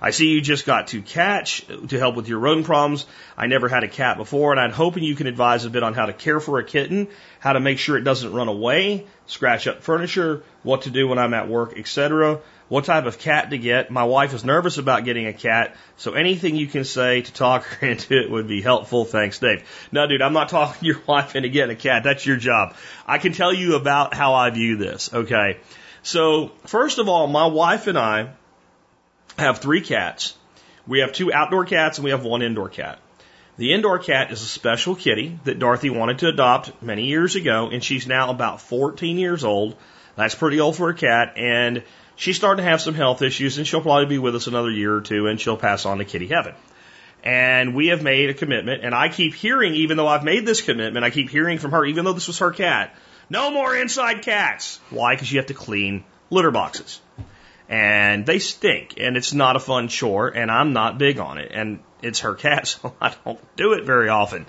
I see you just got two cats to help with your rodent problems. I never had a cat before, and I'm hoping you can advise a bit on how to care for a kitten, how to make sure it doesn't run away, scratch up furniture, what to do when I'm at work, etc. What type of cat to get. My wife is nervous about getting a cat, so anything you can say to talk her into it would be helpful. Thanks, Dave. No, dude, I'm not talking your wife into getting a cat. That's your job. I can tell you about how I view this, okay? So, first of all, my wife and I have three cats. We have two outdoor cats and we have one indoor cat. The indoor cat is a special kitty that Dorothy wanted to adopt many years ago, and she's now about 14 years old. That's pretty old for a cat, and she's starting to have some health issues, and she'll probably be with us another year or two, and she'll pass on to kitty heaven. And we have made a commitment, and I keep hearing, even though I've made this commitment, I keep hearing from her, even though this was her cat, no more inside cats. Why? Because you have to clean litter boxes. And they stink, and it's not a fun chore, and I'm not big on it. And it's her cat, so I don't do it very often.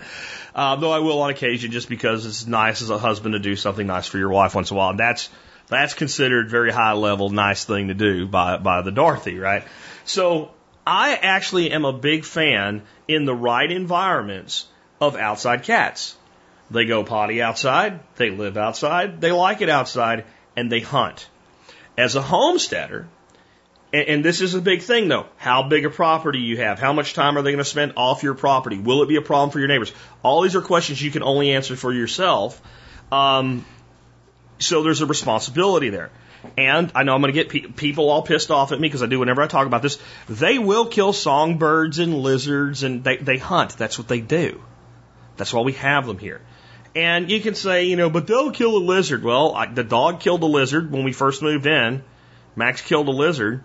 Uh, though I will on occasion just because it's nice as a husband to do something nice for your wife once in a while. And that's, that's considered very high level, nice thing to do by, by the Dorothy, right? So I actually am a big fan in the right environments of outside cats. They go potty outside, they live outside, they like it outside, and they hunt. As a homesteader, and, and this is a big thing though, how big a property you have, how much time are they going to spend off your property, will it be a problem for your neighbors? All these are questions you can only answer for yourself. Um, so there's a responsibility there. And I know I'm going to get pe- people all pissed off at me because I do whenever I talk about this. They will kill songbirds and lizards and they, they hunt. That's what they do. That's why we have them here. And you can say, you know, but they'll kill a lizard. Well, I, the dog killed a lizard when we first moved in. Max killed a lizard.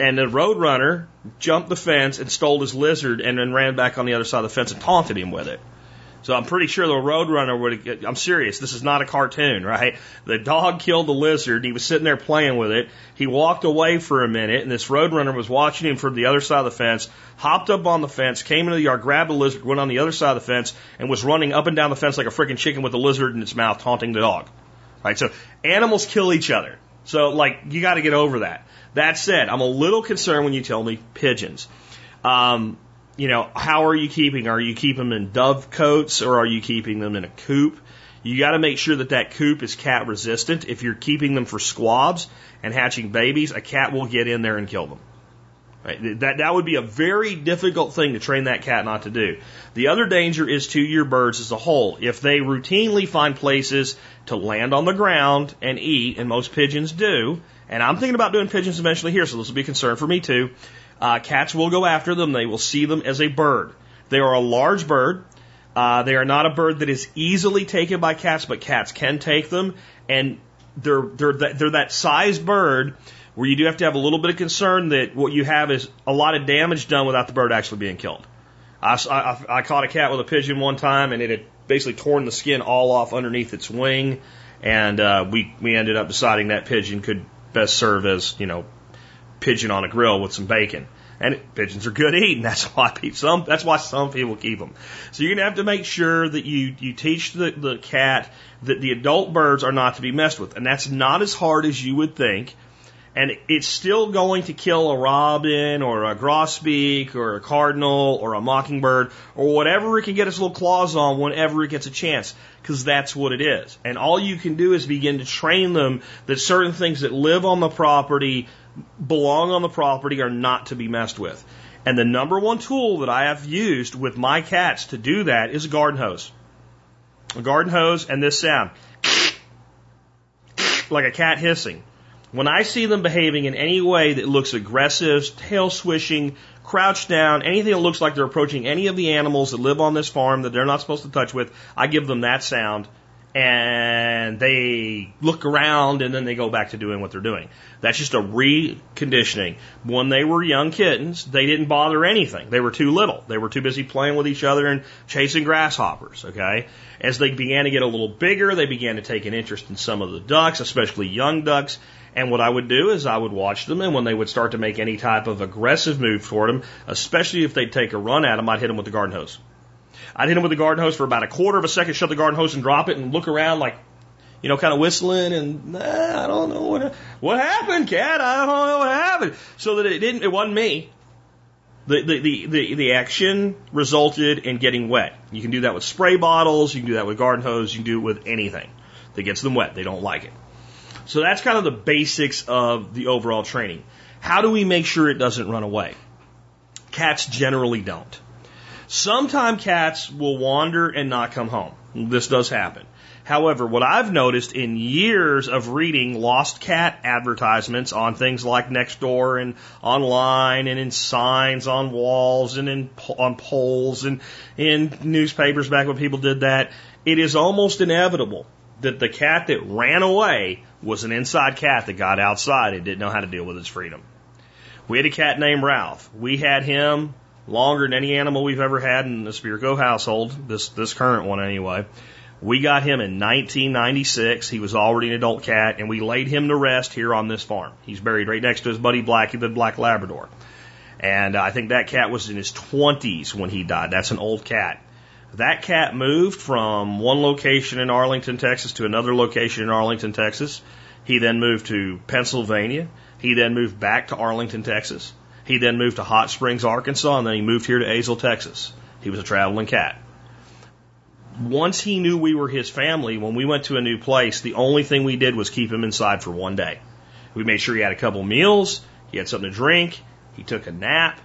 And the roadrunner jumped the fence and stole his lizard and then ran back on the other side of the fence and taunted him with it. So I'm pretty sure the Roadrunner would I'm serious, this is not a cartoon, right? The dog killed the lizard, And he was sitting there playing with it. He walked away for a minute, and this Roadrunner was watching him from the other side of the fence, hopped up on the fence, came into the yard, grabbed the lizard, went on the other side of the fence, and was running up and down the fence like a freaking chicken with a lizard in its mouth, taunting the dog. Right? So animals kill each other. So, like, you gotta get over that. That said, I'm a little concerned when you tell me pigeons. Um, you know, how are you keeping? Are you keeping them in dovecotes or are you keeping them in a coop? You got to make sure that that coop is cat resistant. If you're keeping them for squabs and hatching babies, a cat will get in there and kill them. Right? That that would be a very difficult thing to train that cat not to do. The other danger is to your birds as a whole. If they routinely find places to land on the ground and eat, and most pigeons do, and I'm thinking about doing pigeons eventually here, so this will be a concern for me too. Uh, cats will go after them. They will see them as a bird. They are a large bird. Uh, they are not a bird that is easily taken by cats, but cats can take them, and they're they're that, they're that size bird where you do have to have a little bit of concern that what you have is a lot of damage done without the bird actually being killed. I, I, I caught a cat with a pigeon one time, and it had basically torn the skin all off underneath its wing, and uh, we we ended up deciding that pigeon could best serve as you know pigeon on a grill with some bacon. And pigeons are good eating. That's why people, some, that's why some people keep them. So you're to have to make sure that you, you teach the, the cat that the adult birds are not to be messed with. And that's not as hard as you would think. And it's still going to kill a robin or a grosbeak or a cardinal or a mockingbird or whatever it can get its little claws on whenever it gets a chance. Because that's what it is. And all you can do is begin to train them that certain things that live on the property belong on the property are not to be messed with. And the number one tool that I have used with my cats to do that is a garden hose. A garden hose and this sound. like a cat hissing. When I see them behaving in any way that looks aggressive, tail swishing, crouched down, anything that looks like they're approaching any of the animals that live on this farm that they're not supposed to touch with, I give them that sound and they look around and then they go back to doing what they're doing. That's just a reconditioning. When they were young kittens, they didn't bother anything. They were too little. They were too busy playing with each other and chasing grasshoppers, okay? As they began to get a little bigger, they began to take an interest in some of the ducks, especially young ducks. And what I would do is I would watch them, and when they would start to make any type of aggressive move toward them, especially if they'd take a run at them, I'd hit them with the garden hose. I'd hit him with the garden hose for about a quarter of a second, shut the garden hose and drop it and look around like, you know, kind of whistling and nah, I don't know what what happened, cat. I don't know what happened. So that it didn't, it wasn't me. The, the, the, the, the action resulted in getting wet. You can do that with spray bottles, you can do that with garden hose, you can do it with anything that gets them wet. They don't like it. So that's kind of the basics of the overall training. How do we make sure it doesn't run away? Cats generally don't. Sometimes cats will wander and not come home. This does happen. However, what I've noticed in years of reading lost cat advertisements on things like Nextdoor and online and in signs on walls and in on poles and in newspapers back when people did that, it is almost inevitable that the cat that ran away was an inside cat that got outside and didn't know how to deal with its freedom. We had a cat named Ralph. We had him longer than any animal we've ever had in the Spirko household, this, this current one anyway. We got him in 1996. He was already an adult cat, and we laid him to rest here on this farm. He's buried right next to his buddy Blackie, the Black Labrador. And I think that cat was in his 20s when he died. That's an old cat. That cat moved from one location in Arlington, Texas to another location in Arlington, Texas. He then moved to Pennsylvania. He then moved back to Arlington, Texas. He then moved to Hot Springs, Arkansas, and then he moved here to Azle, Texas. He was a traveling cat. Once he knew we were his family, when we went to a new place, the only thing we did was keep him inside for one day. We made sure he had a couple meals, he had something to drink, he took a nap,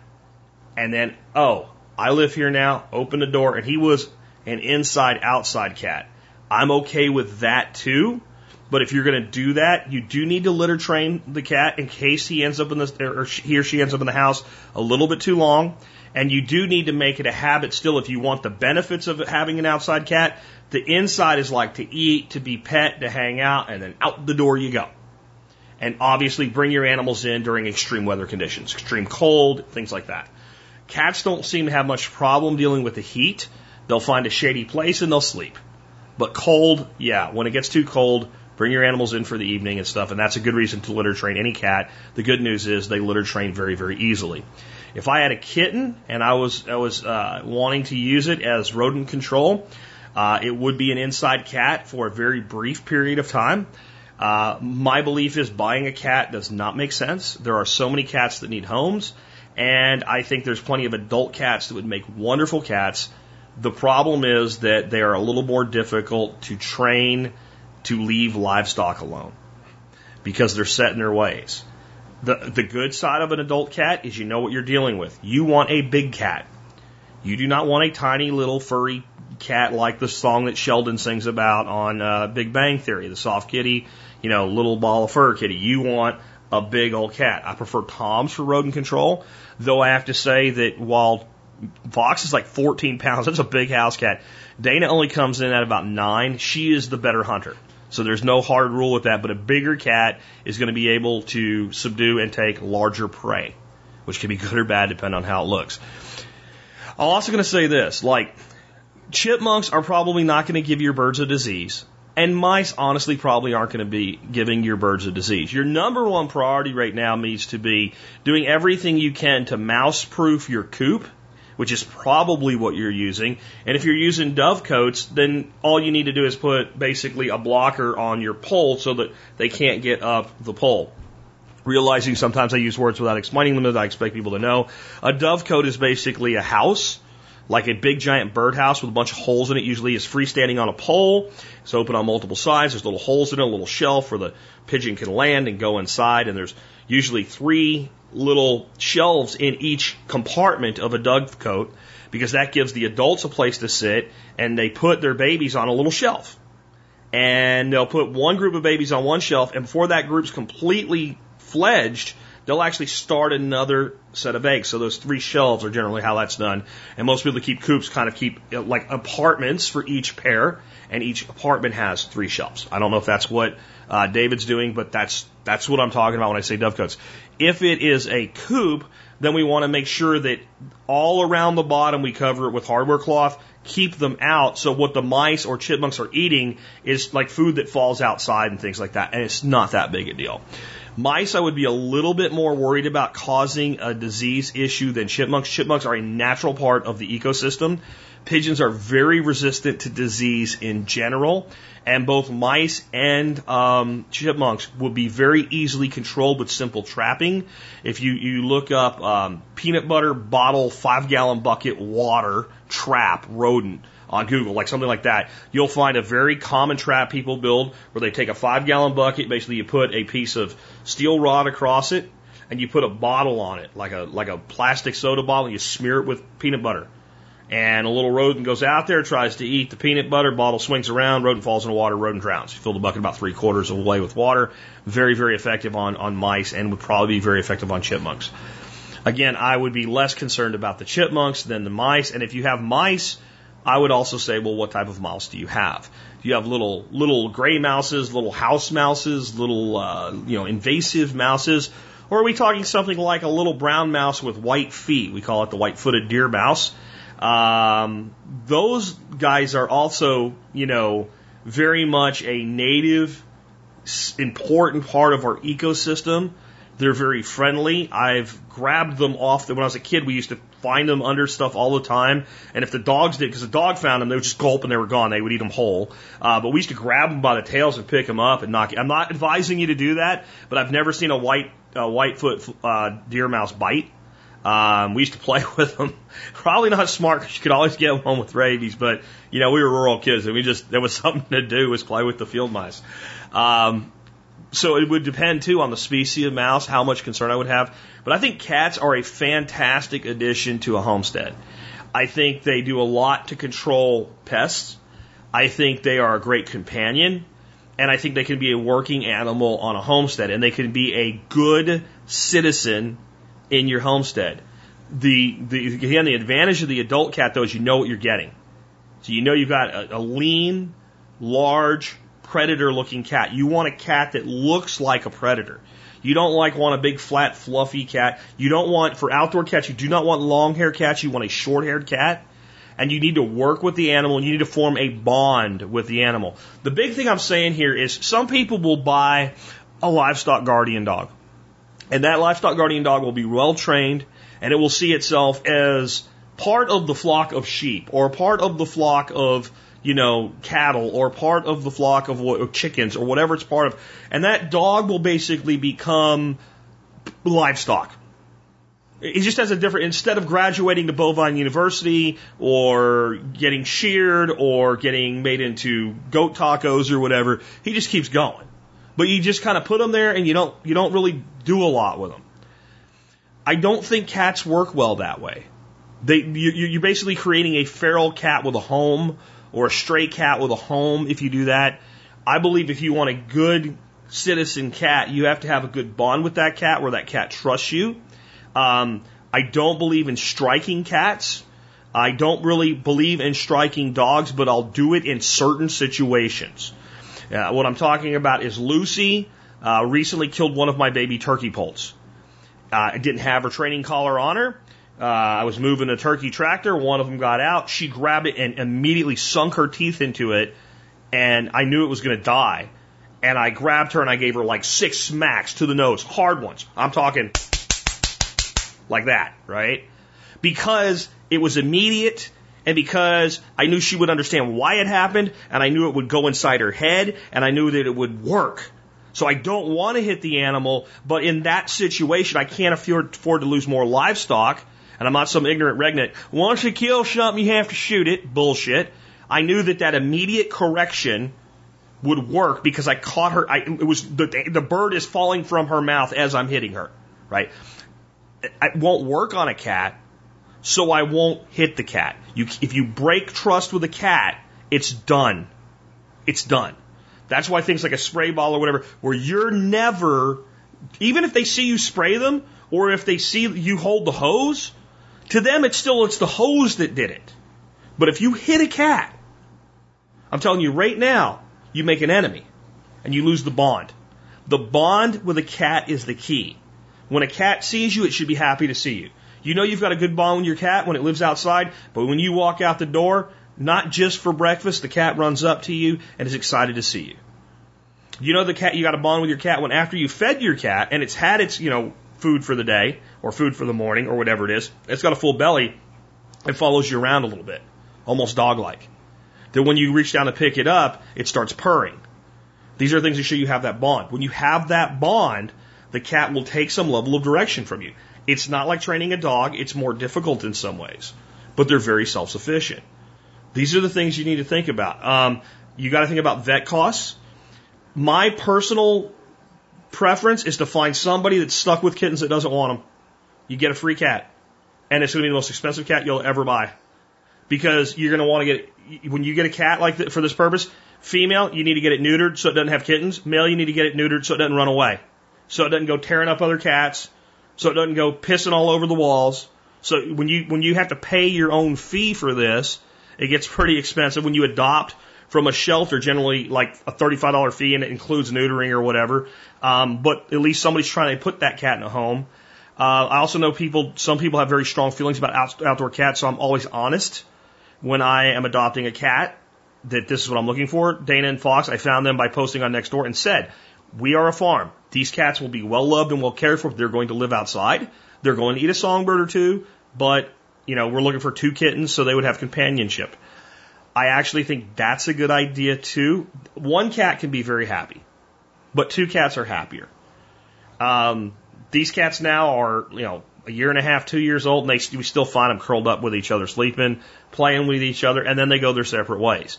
and then, oh, I live here now, open the door, and he was an inside outside cat. I'm okay with that too. But if you're going to do that, you do need to litter train the cat in case he ends up in the or he or she ends up in the house a little bit too long. And you do need to make it a habit still if you want the benefits of having an outside cat. The inside is like to eat, to be pet, to hang out, and then out the door you go. And obviously bring your animals in during extreme weather conditions, extreme cold, things like that. Cats don't seem to have much problem dealing with the heat. They'll find a shady place and they'll sleep. But cold, yeah, when it gets too cold, bring your animals in for the evening and stuff, and that's a good reason to litter train any cat. The good news is they litter train very, very easily. If I had a kitten and I was I was uh, wanting to use it as rodent control, uh, it would be an inside cat for a very brief period of time. Uh, my belief is buying a cat does not make sense. There are so many cats that need homes, and I think there's plenty of adult cats that would make wonderful cats. The problem is that they are a little more difficult to train to leave livestock alone because they're set in their ways. The, the good side of an adult cat is you know what you're dealing with. You want a big cat. You do not want a tiny little furry cat like the song that Sheldon sings about on uh, Big Bang Theory, the soft kitty, you know, little ball of fur kitty. You want a big old cat. I prefer Toms for rodent control, though I have to say that while Fox is like 14 pounds, that's a big house cat. Dana only comes in at about nine. She is the better hunter. So there's no hard rule with that, but a bigger cat is going to be able to subdue and take larger prey, which can be good or bad depending on how it looks. I'm also going to say this, like chipmunks are probably not going to give your birds a disease. And mice honestly probably aren't going to be giving your birds a disease. Your number one priority right now needs to be doing everything you can to mouse proof your coop which is probably what you're using. And if you're using dovecotes, then all you need to do is put basically a blocker on your pole so that they can't get up the pole. Realizing sometimes I use words without explaining them that I expect people to know. A dovecote is basically a house, like a big giant birdhouse with a bunch of holes in it. Usually is freestanding on a pole. It's open on multiple sides. There's little holes in it, a little shelf where the pigeon can land and go inside. And there's usually three little shelves in each compartment of a dovecote because that gives the adults a place to sit and they put their babies on a little shelf. And they'll put one group of babies on one shelf and before that group's completely fledged, they'll actually start another set of eggs. So those three shelves are generally how that's done. And most people that keep coops kind of keep uh, like apartments for each pair, and each apartment has three shelves. I don't know if that's what uh, David's doing, but that's that's what I'm talking about when I say dovecotes. If it is a coop, then we want to make sure that all around the bottom we cover it with hardware cloth, keep them out so what the mice or chipmunks are eating is like food that falls outside and things like that, and it's not that big a deal. Mice, I would be a little bit more worried about causing a disease issue than chipmunks. Chipmunks are a natural part of the ecosystem. Pigeons are very resistant to disease in general, and both mice and um, chipmunks will be very easily controlled with simple trapping. If you, you look up um, peanut butter bottle, five gallon bucket, water, trap, rodent, on Google, like something like that, you'll find a very common trap people build where they take a five gallon bucket, basically you put a piece of steel rod across it, and you put a bottle on it, like a like a plastic soda bottle, and you smear it with peanut butter. And a little rodent goes out there, tries to eat the peanut butter, bottle swings around, rodent falls in the water, rodent drowns. You fill the bucket about three quarters of the way with water. Very, very effective on, on mice and would probably be very effective on chipmunks. Again, I would be less concerned about the chipmunks than the mice. And if you have mice, I would also say, well, what type of mouse do you have? Do you have little little gray mouses, little house mouses, little uh, you know invasive mouses, or are we talking something like a little brown mouse with white feet? We call it the white-footed deer mouse. Um, those guys are also, you know, very much a native, important part of our ecosystem. They're very friendly. I've grabbed them off. The, when I was a kid, we used to find them under stuff all the time. And if the dogs did, because the dog found them, they would just gulp and they were gone. They would eat them whole. Uh, but we used to grab them by the tails and pick them up and knock. I'm not advising you to do that, but I've never seen a white uh, whitefoot uh, deer mouse bite. Um, we used to play with them. Probably not smart because you could always get one with rabies, but you know we were rural kids and we just there was something to do was play with the field mice. Um, so it would depend too on the species of mouse, how much concern I would have. But I think cats are a fantastic addition to a homestead. I think they do a lot to control pests. I think they are a great companion. And I think they can be a working animal on a homestead. And they can be a good citizen in your homestead. The, the again, the advantage of the adult cat though is you know what you're getting. So you know you've got a, a lean, large, predator looking cat. You want a cat that looks like a predator. You don't like want a big flat fluffy cat. You don't want for outdoor cats. You do not want long hair cats. You want a short haired cat. And you need to work with the animal and you need to form a bond with the animal. The big thing I'm saying here is some people will buy a livestock guardian dog. And that livestock guardian dog will be well trained and it will see itself as part of the flock of sheep or part of the flock of you know, cattle or part of the flock of or chickens or whatever it's part of. And that dog will basically become livestock. It just has a different, instead of graduating to bovine university or getting sheared or getting made into goat tacos or whatever, he just keeps going. But you just kind of put them there and you don't, you don't really do a lot with them. I don't think cats work well that way. They, you, you're basically creating a feral cat with a home or a stray cat with a home if you do that. I believe if you want a good citizen cat, you have to have a good bond with that cat where that cat trusts you. Um, I don't believe in striking cats. I don't really believe in striking dogs, but I'll do it in certain situations. Uh, what I'm talking about is Lucy uh, recently killed one of my baby turkey poults. Uh, I didn't have her training collar on her. Uh, I was moving a turkey tractor. One of them got out. She grabbed it and immediately sunk her teeth into it, and I knew it was going to die. And I grabbed her and I gave her like six smacks to the nose, hard ones. I'm talking like that, right? Because it was immediate and because I knew she would understand why it happened and I knew it would go inside her head and I knew that it would work. So I don't want to hit the animal, but in that situation, I can't afford, to lose more livestock and I'm not some ignorant regnant. Once you kill something, you have to shoot it. Bullshit. I knew that that immediate correction would work because I caught her. I, it was the, the bird is falling from her mouth as I'm hitting her. Right. It won't work on a cat, so I won't hit the cat. You, if you break trust with a cat, it's done. It's done. That's why things like a spray ball or whatever, where you're never, even if they see you spray them, or if they see you hold the hose, to them, it's still, it's the hose that did it. But if you hit a cat, I'm telling you right now, you make an enemy and you lose the bond. The bond with a cat is the key. When a cat sees you, it should be happy to see you. You know you've got a good bond with your cat when it lives outside, but when you walk out the door, not just for breakfast, the cat runs up to you and is excited to see you. You know the cat, you got to bond with your cat when after you fed your cat and it's had its, you know, food for the day or food for the morning or whatever it is, it's got a full belly, it follows you around a little bit, almost dog like. Then when you reach down to pick it up, it starts purring. These are things that show you have that bond. When you have that bond, the cat will take some level of direction from you. It's not like training a dog, it's more difficult in some ways, but they're very self sufficient. These are the things you need to think about. Um, you got to think about vet costs. My personal preference is to find somebody that's stuck with kittens that doesn't want them. You get a free cat, and it's going to be the most expensive cat you'll ever buy because you're going to want to get when you get a cat like that for this purpose. Female, you need to get it neutered so it doesn't have kittens. Male, you need to get it neutered so it doesn't run away, so it doesn't go tearing up other cats, so it doesn't go pissing all over the walls. So when you when you have to pay your own fee for this, it gets pretty expensive. When you adopt from a shelter, generally like a thirty-five dollar fee, and it includes neutering or whatever. Um, but at least somebody's trying to put that cat in a home. Uh, I also know people. Some people have very strong feelings about out, outdoor cats, so I'm always honest when I am adopting a cat that this is what I'm looking for. Dana and Fox, I found them by posting on Nextdoor and said, "We are a farm. These cats will be well loved and well cared for. They're going to live outside. They're going to eat a songbird or two, but you know, we're looking for two kittens so they would have companionship. I actually think that's a good idea too. One cat can be very happy, but two cats are happier. Um, these cats now are, you know, a year and a half, two years old, and they we still find them curled up with each other, sleeping, playing with each other, and then they go their separate ways.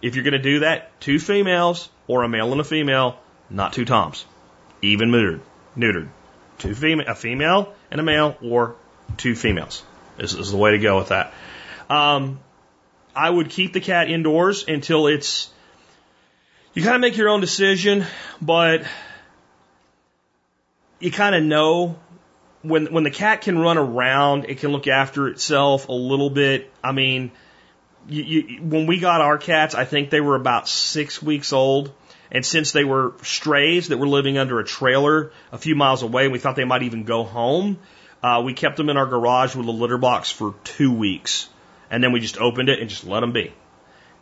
If you're going to do that, two females or a male and a female, not two toms, even neutered, neutered. Two female, a female and a male, or two females is, is the way to go with that. Um, I would keep the cat indoors until it's. You kind of make your own decision, but you kind of know when when the cat can run around, it can look after itself a little bit. I mean, you, you, when we got our cats, I think they were about six weeks old. And since they were strays that were living under a trailer a few miles away, we thought they might even go home. Uh, we kept them in our garage with a litter box for two weeks. And then we just opened it and just let them be.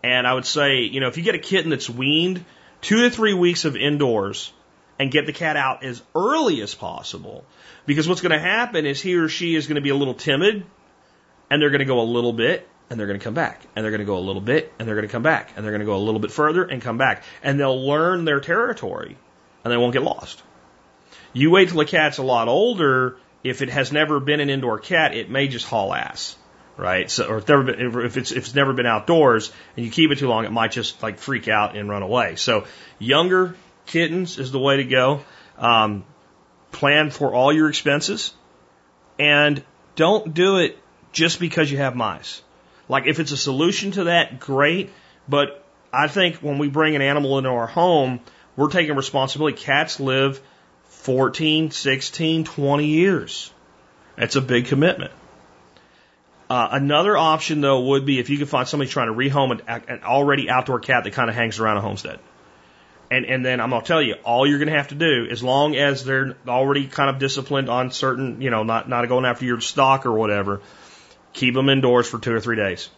And I would say, you know, if you get a kitten that's weaned, two to three weeks of indoors and get the cat out as early as possible. Because what's going to happen is he or she is going to be a little timid and they're going to go a little bit and they're going to come back and they're going to go a little bit and they're going to come back and they're going to go a little bit further and come back and they'll learn their territory and they won't get lost. You wait till a cat's a lot older. If it has never been an indoor cat, it may just haul ass, right? So, or if, been, if it's if it's never been outdoors and you keep it too long, it might just like freak out and run away. So, younger kittens is the way to go. Um, plan for all your expenses and don't do it just because you have mice. Like if it's a solution to that, great. But I think when we bring an animal into our home, we're taking responsibility. Cats live 14, 16, 20 years. That's a big commitment. Uh, another option though would be if you could find somebody trying to rehome an, an already outdoor cat that kind of hangs around a homestead. And, and then I'm gonna tell you, all you're gonna have to do, as long as they're already kind of disciplined on certain, you know, not, not going after your stock or whatever, keep them indoors for two or three days.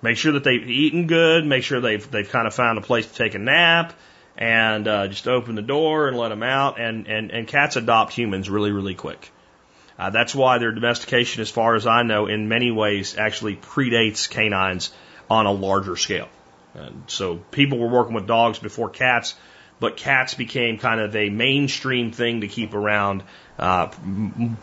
Make sure that they've eaten good, make sure they've, they've kind of found a place to take a nap, and uh, just open the door and let them out. And, and, and cats adopt humans really, really quick. Uh, that's why their domestication, as far as I know, in many ways actually predates canines on a larger scale. And so people were working with dogs before cats, but cats became kind of a mainstream thing to keep around uh,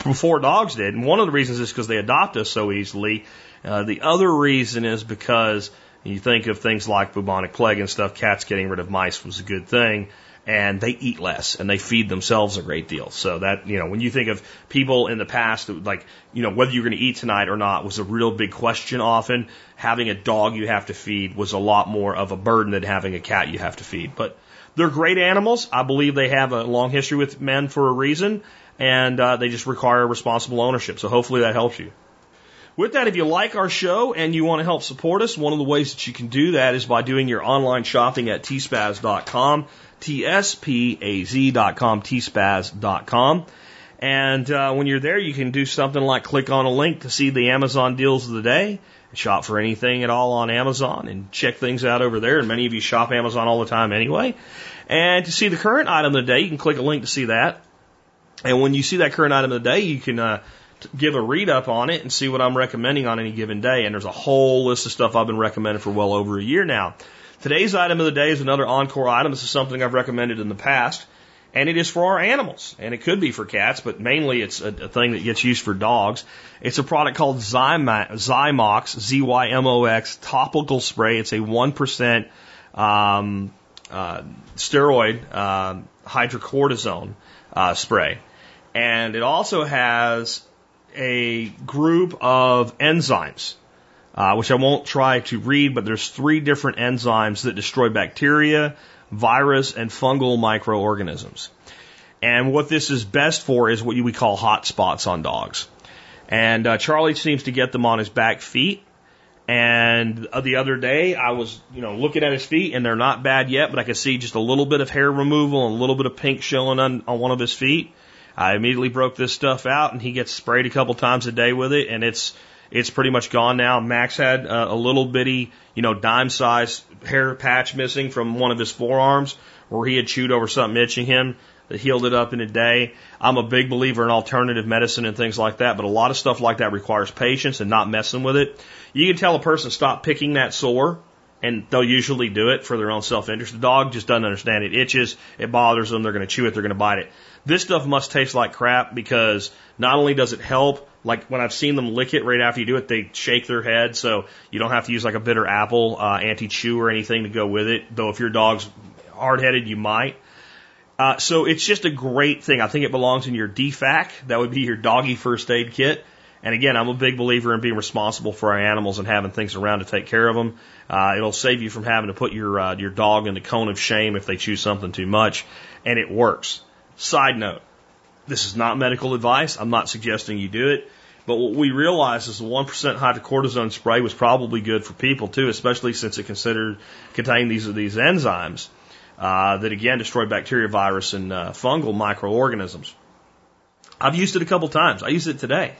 before dogs did. And one of the reasons is because they adopt us so easily. Uh, the other reason is because you think of things like bubonic plague and stuff, cats getting rid of mice was a good thing. And they eat less and they feed themselves a great deal. So that, you know, when you think of people in the past, like, you know, whether you're going to eat tonight or not was a real big question often. Having a dog you have to feed was a lot more of a burden than having a cat you have to feed. But they're great animals. I believe they have a long history with men for a reason and uh, they just require responsible ownership. So hopefully that helps you. With that, if you like our show and you want to help support us, one of the ways that you can do that is by doing your online shopping at tspaz.com, T-S-P-A-Z.com, tspaz.com. And uh, when you're there, you can do something like click on a link to see the Amazon deals of the day, shop for anything at all on Amazon, and check things out over there. And many of you shop Amazon all the time anyway. And to see the current item of the day, you can click a link to see that. And when you see that current item of the day, you can uh, give a read up on it and see what I'm recommending on any given day. And there's a whole list of stuff I've been recommending for well over a year now. Today's item of the day is another encore item. This is something I've recommended in the past. And it is for our animals. And it could be for cats, but mainly it's a, a thing that gets used for dogs. It's a product called Zymox, Z-Y-M-O-X, topical spray. It's a 1% um, uh, steroid um, hydrocortisone uh, spray. And it also has a group of enzymes, uh, which I won't try to read, but there's three different enzymes that destroy bacteria, virus, and fungal microorganisms. And what this is best for is what we call hot spots on dogs. And uh, Charlie seems to get them on his back feet. And the other day, I was, you know, looking at his feet, and they're not bad yet, but I could see just a little bit of hair removal and a little bit of pink showing on, on one of his feet. I immediately broke this stuff out, and he gets sprayed a couple times a day with it, and it's it's pretty much gone now. Max had uh, a little bitty, you know, dime sized hair patch missing from one of his forearms where he had chewed over something itching him that healed it up in a day. I'm a big believer in alternative medicine and things like that, but a lot of stuff like that requires patience and not messing with it. You can tell a person stop picking that sore and they'll usually do it for their own self interest. The dog just doesn't understand it. Itches, it bothers them, they're going to chew it, they're going to bite it. This stuff must taste like crap because not only does it help, like when I've seen them lick it right after you do it, they shake their head, so you don't have to use like a bitter apple uh, anti chew or anything to go with it. Though if your dog's hard headed, you might. Uh, so it's just a great thing. I think it belongs in your DFAC. That would be your doggy first aid kit. And again, I'm a big believer in being responsible for our animals and having things around to take care of them. Uh, it'll save you from having to put your uh, your dog in the cone of shame if they chew something too much, and it works. Side note: This is not medical advice. I'm not suggesting you do it. But what we realized is the 1% hydrocortisone spray was probably good for people too, especially since it considered contained these these enzymes uh, that again destroy bacteria, virus, and uh, fungal microorganisms. I've used it a couple times. I used it today.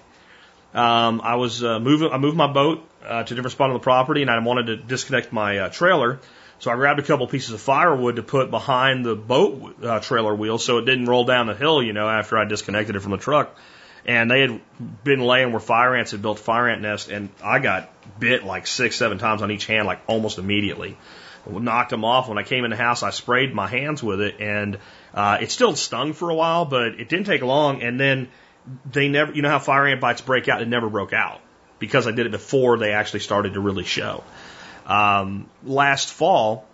Um, I was uh, moving. I moved my boat uh, to a different spot on the property, and I wanted to disconnect my uh, trailer. So I grabbed a couple pieces of firewood to put behind the boat uh, trailer wheel so it didn't roll down the hill, you know, after I disconnected it from the truck. And they had been laying where fire ants had built fire ant nest, and I got bit like six, seven times on each hand, like almost immediately. Knocked them off. When I came in the house, I sprayed my hands with it, and uh, it still stung for a while, but it didn't take long. And then they never, you know how fire ant bites break out? It never broke out because I did it before they actually started to really show. Um, last fall,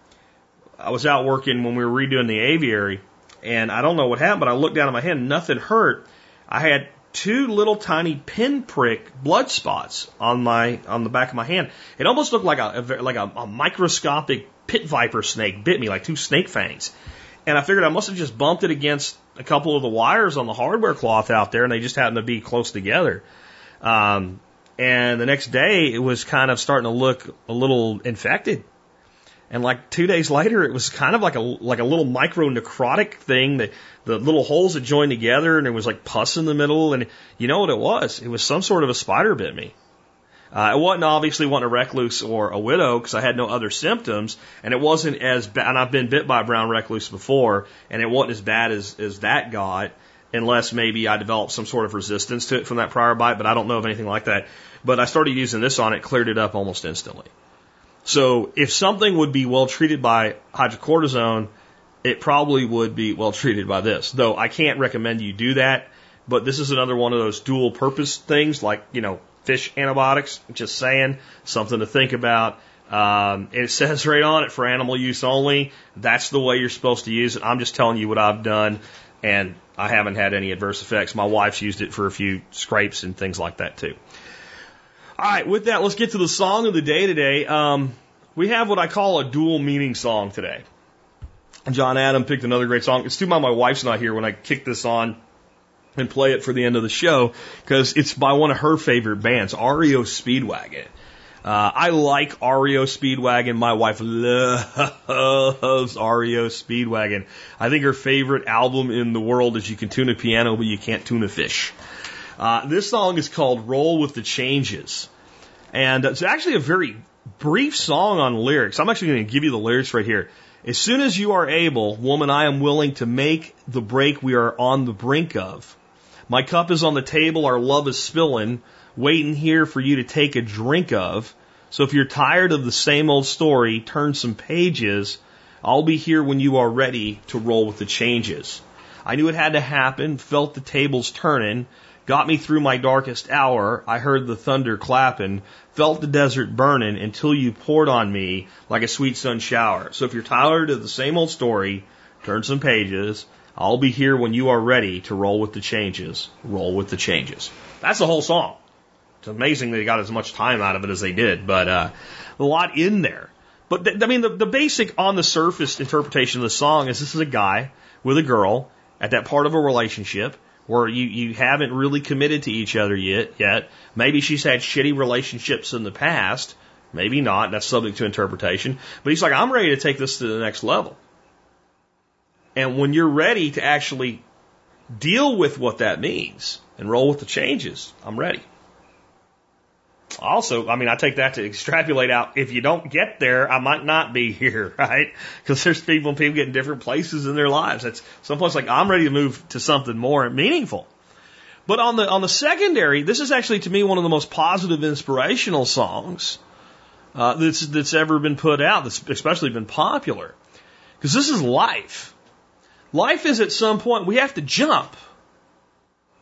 I was out working when we were redoing the aviary, and I don't know what happened, but I looked down at my hand, nothing hurt. I had two little tiny pinprick blood spots on my on the back of my hand. It almost looked like a, like a, a microscopic pit viper snake bit me, like two snake fangs. And I figured I must have just bumped it against a couple of the wires on the hardware cloth out there, and they just happened to be close together. Um, and the next day, it was kind of starting to look a little infected. And like two days later, it was kind of like a like a little micro necrotic thing that the little holes had joined together, and there was like pus in the middle. And you know what it was? It was some sort of a spider bit me. Uh, it wasn't obviously wasn't a recluse or a widow because I had no other symptoms, and it wasn't as bad. And I've been bit by a brown recluse before, and it wasn't as bad as as that got, unless maybe I developed some sort of resistance to it from that prior bite. But I don't know of anything like that. But I started using this on it, cleared it up almost instantly. So if something would be well treated by hydrocortisone, it probably would be well treated by this. Though I can't recommend you do that. But this is another one of those dual purpose things, like you know fish antibiotics. Just saying, something to think about. Um, it says right on it for animal use only. That's the way you're supposed to use it. I'm just telling you what I've done, and I haven't had any adverse effects. My wife's used it for a few scrapes and things like that too. All right, with that, let's get to the song of the day today. Um, we have what I call a dual meaning song today. John Adam picked another great song. It's too bad my wife's not here when I kick this on and play it for the end of the show because it's by one of her favorite bands, REO Speedwagon. Uh, I like REO Speedwagon. My wife loves REO Speedwagon. I think her favorite album in the world is You Can Tune a Piano, but You Can't Tune a Fish. Uh, this song is called Roll with the Changes. And it's actually a very brief song on lyrics. I'm actually going to give you the lyrics right here. As soon as you are able, woman, I am willing to make the break we are on the brink of. My cup is on the table, our love is spilling, waiting here for you to take a drink of. So if you're tired of the same old story, turn some pages. I'll be here when you are ready to roll with the changes. I knew it had to happen, felt the tables turning, got me through my darkest hour. I heard the thunder clapping, felt the desert burning until you poured on me like a sweet sun shower. So if you're tired of the same old story, turn some pages. I'll be here when you are ready to roll with the changes. Roll with the changes. That's the whole song. It's amazing they got as much time out of it as they did, but uh, a lot in there. But th- I mean, the, the basic on the surface interpretation of the song is this is a guy with a girl at that part of a relationship where you, you haven't really committed to each other yet, yet. Maybe she's had shitty relationships in the past. Maybe not. That's subject to interpretation. But he's like, I'm ready to take this to the next level. And when you're ready to actually deal with what that means and roll with the changes, I'm ready. Also, I mean, I take that to extrapolate out. If you don't get there, I might not be here, right? Because there's people and people get in different places in their lives. That's someplace like I'm ready to move to something more meaningful. But on the on the secondary, this is actually to me one of the most positive, inspirational songs uh, that's that's ever been put out. That's especially been popular because this is life. Life is at some point we have to jump.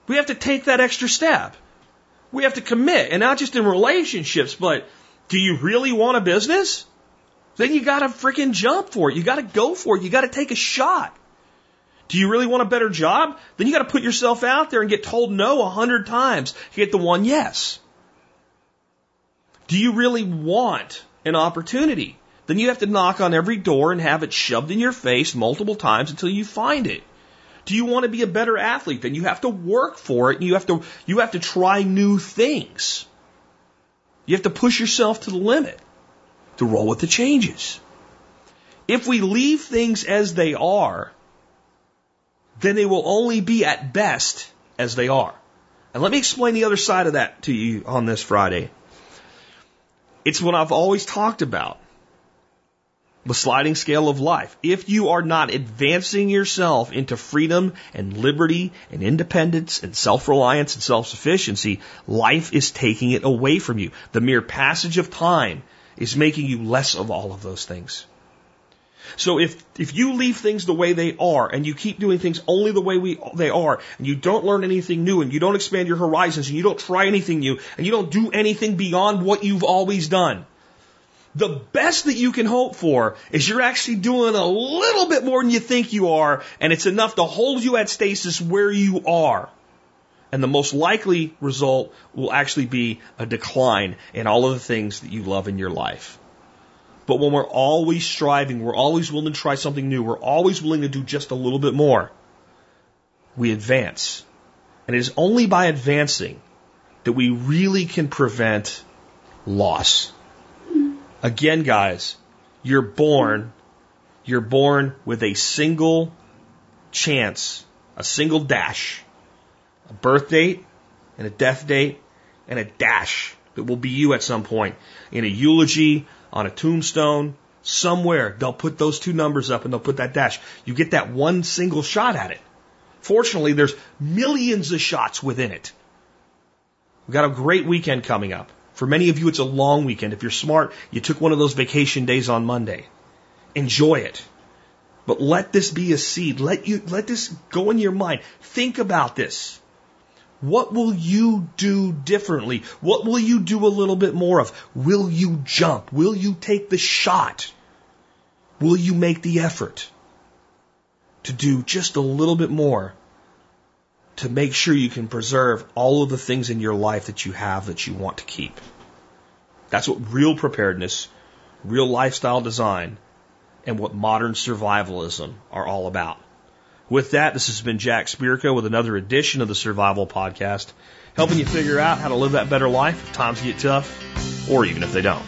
We have to take that extra step. We have to commit, and not just in relationships, but do you really want a business? Then you gotta freaking jump for it. You gotta go for it. You gotta take a shot. Do you really want a better job? Then you gotta put yourself out there and get told no a hundred times to get the one yes. Do you really want an opportunity? Then you have to knock on every door and have it shoved in your face multiple times until you find it. Do you want to be a better athlete? Then you have to work for it and you have to, you have to try new things. You have to push yourself to the limit to roll with the changes. If we leave things as they are, then they will only be at best as they are. And let me explain the other side of that to you on this Friday. It's what I've always talked about the sliding scale of life. If you are not advancing yourself into freedom and liberty and independence and self-reliance and self-sufficiency, life is taking it away from you. The mere passage of time is making you less of all of those things. So if, if you leave things the way they are and you keep doing things only the way we, they are and you don't learn anything new and you don't expand your horizons and you don't try anything new and you don't do anything beyond what you've always done, the best that you can hope for is you're actually doing a little bit more than you think you are, and it's enough to hold you at stasis where you are. And the most likely result will actually be a decline in all of the things that you love in your life. But when we're always striving, we're always willing to try something new, we're always willing to do just a little bit more, we advance. And it is only by advancing that we really can prevent loss. Again, guys, you're born, you're born with a single chance, a single dash, a birth date and a death date and a dash that will be you at some point in a eulogy, on a tombstone, somewhere. They'll put those two numbers up and they'll put that dash. You get that one single shot at it. Fortunately, there's millions of shots within it. We've got a great weekend coming up. For many of you, it's a long weekend. If you're smart, you took one of those vacation days on Monday. Enjoy it. But let this be a seed. Let you, let this go in your mind. Think about this. What will you do differently? What will you do a little bit more of? Will you jump? Will you take the shot? Will you make the effort to do just a little bit more to make sure you can preserve all of the things in your life that you have that you want to keep. That's what real preparedness, real lifestyle design, and what modern survivalism are all about. With that, this has been Jack Spirko with another edition of the Survival Podcast, helping you figure out how to live that better life if times get tough or even if they don't.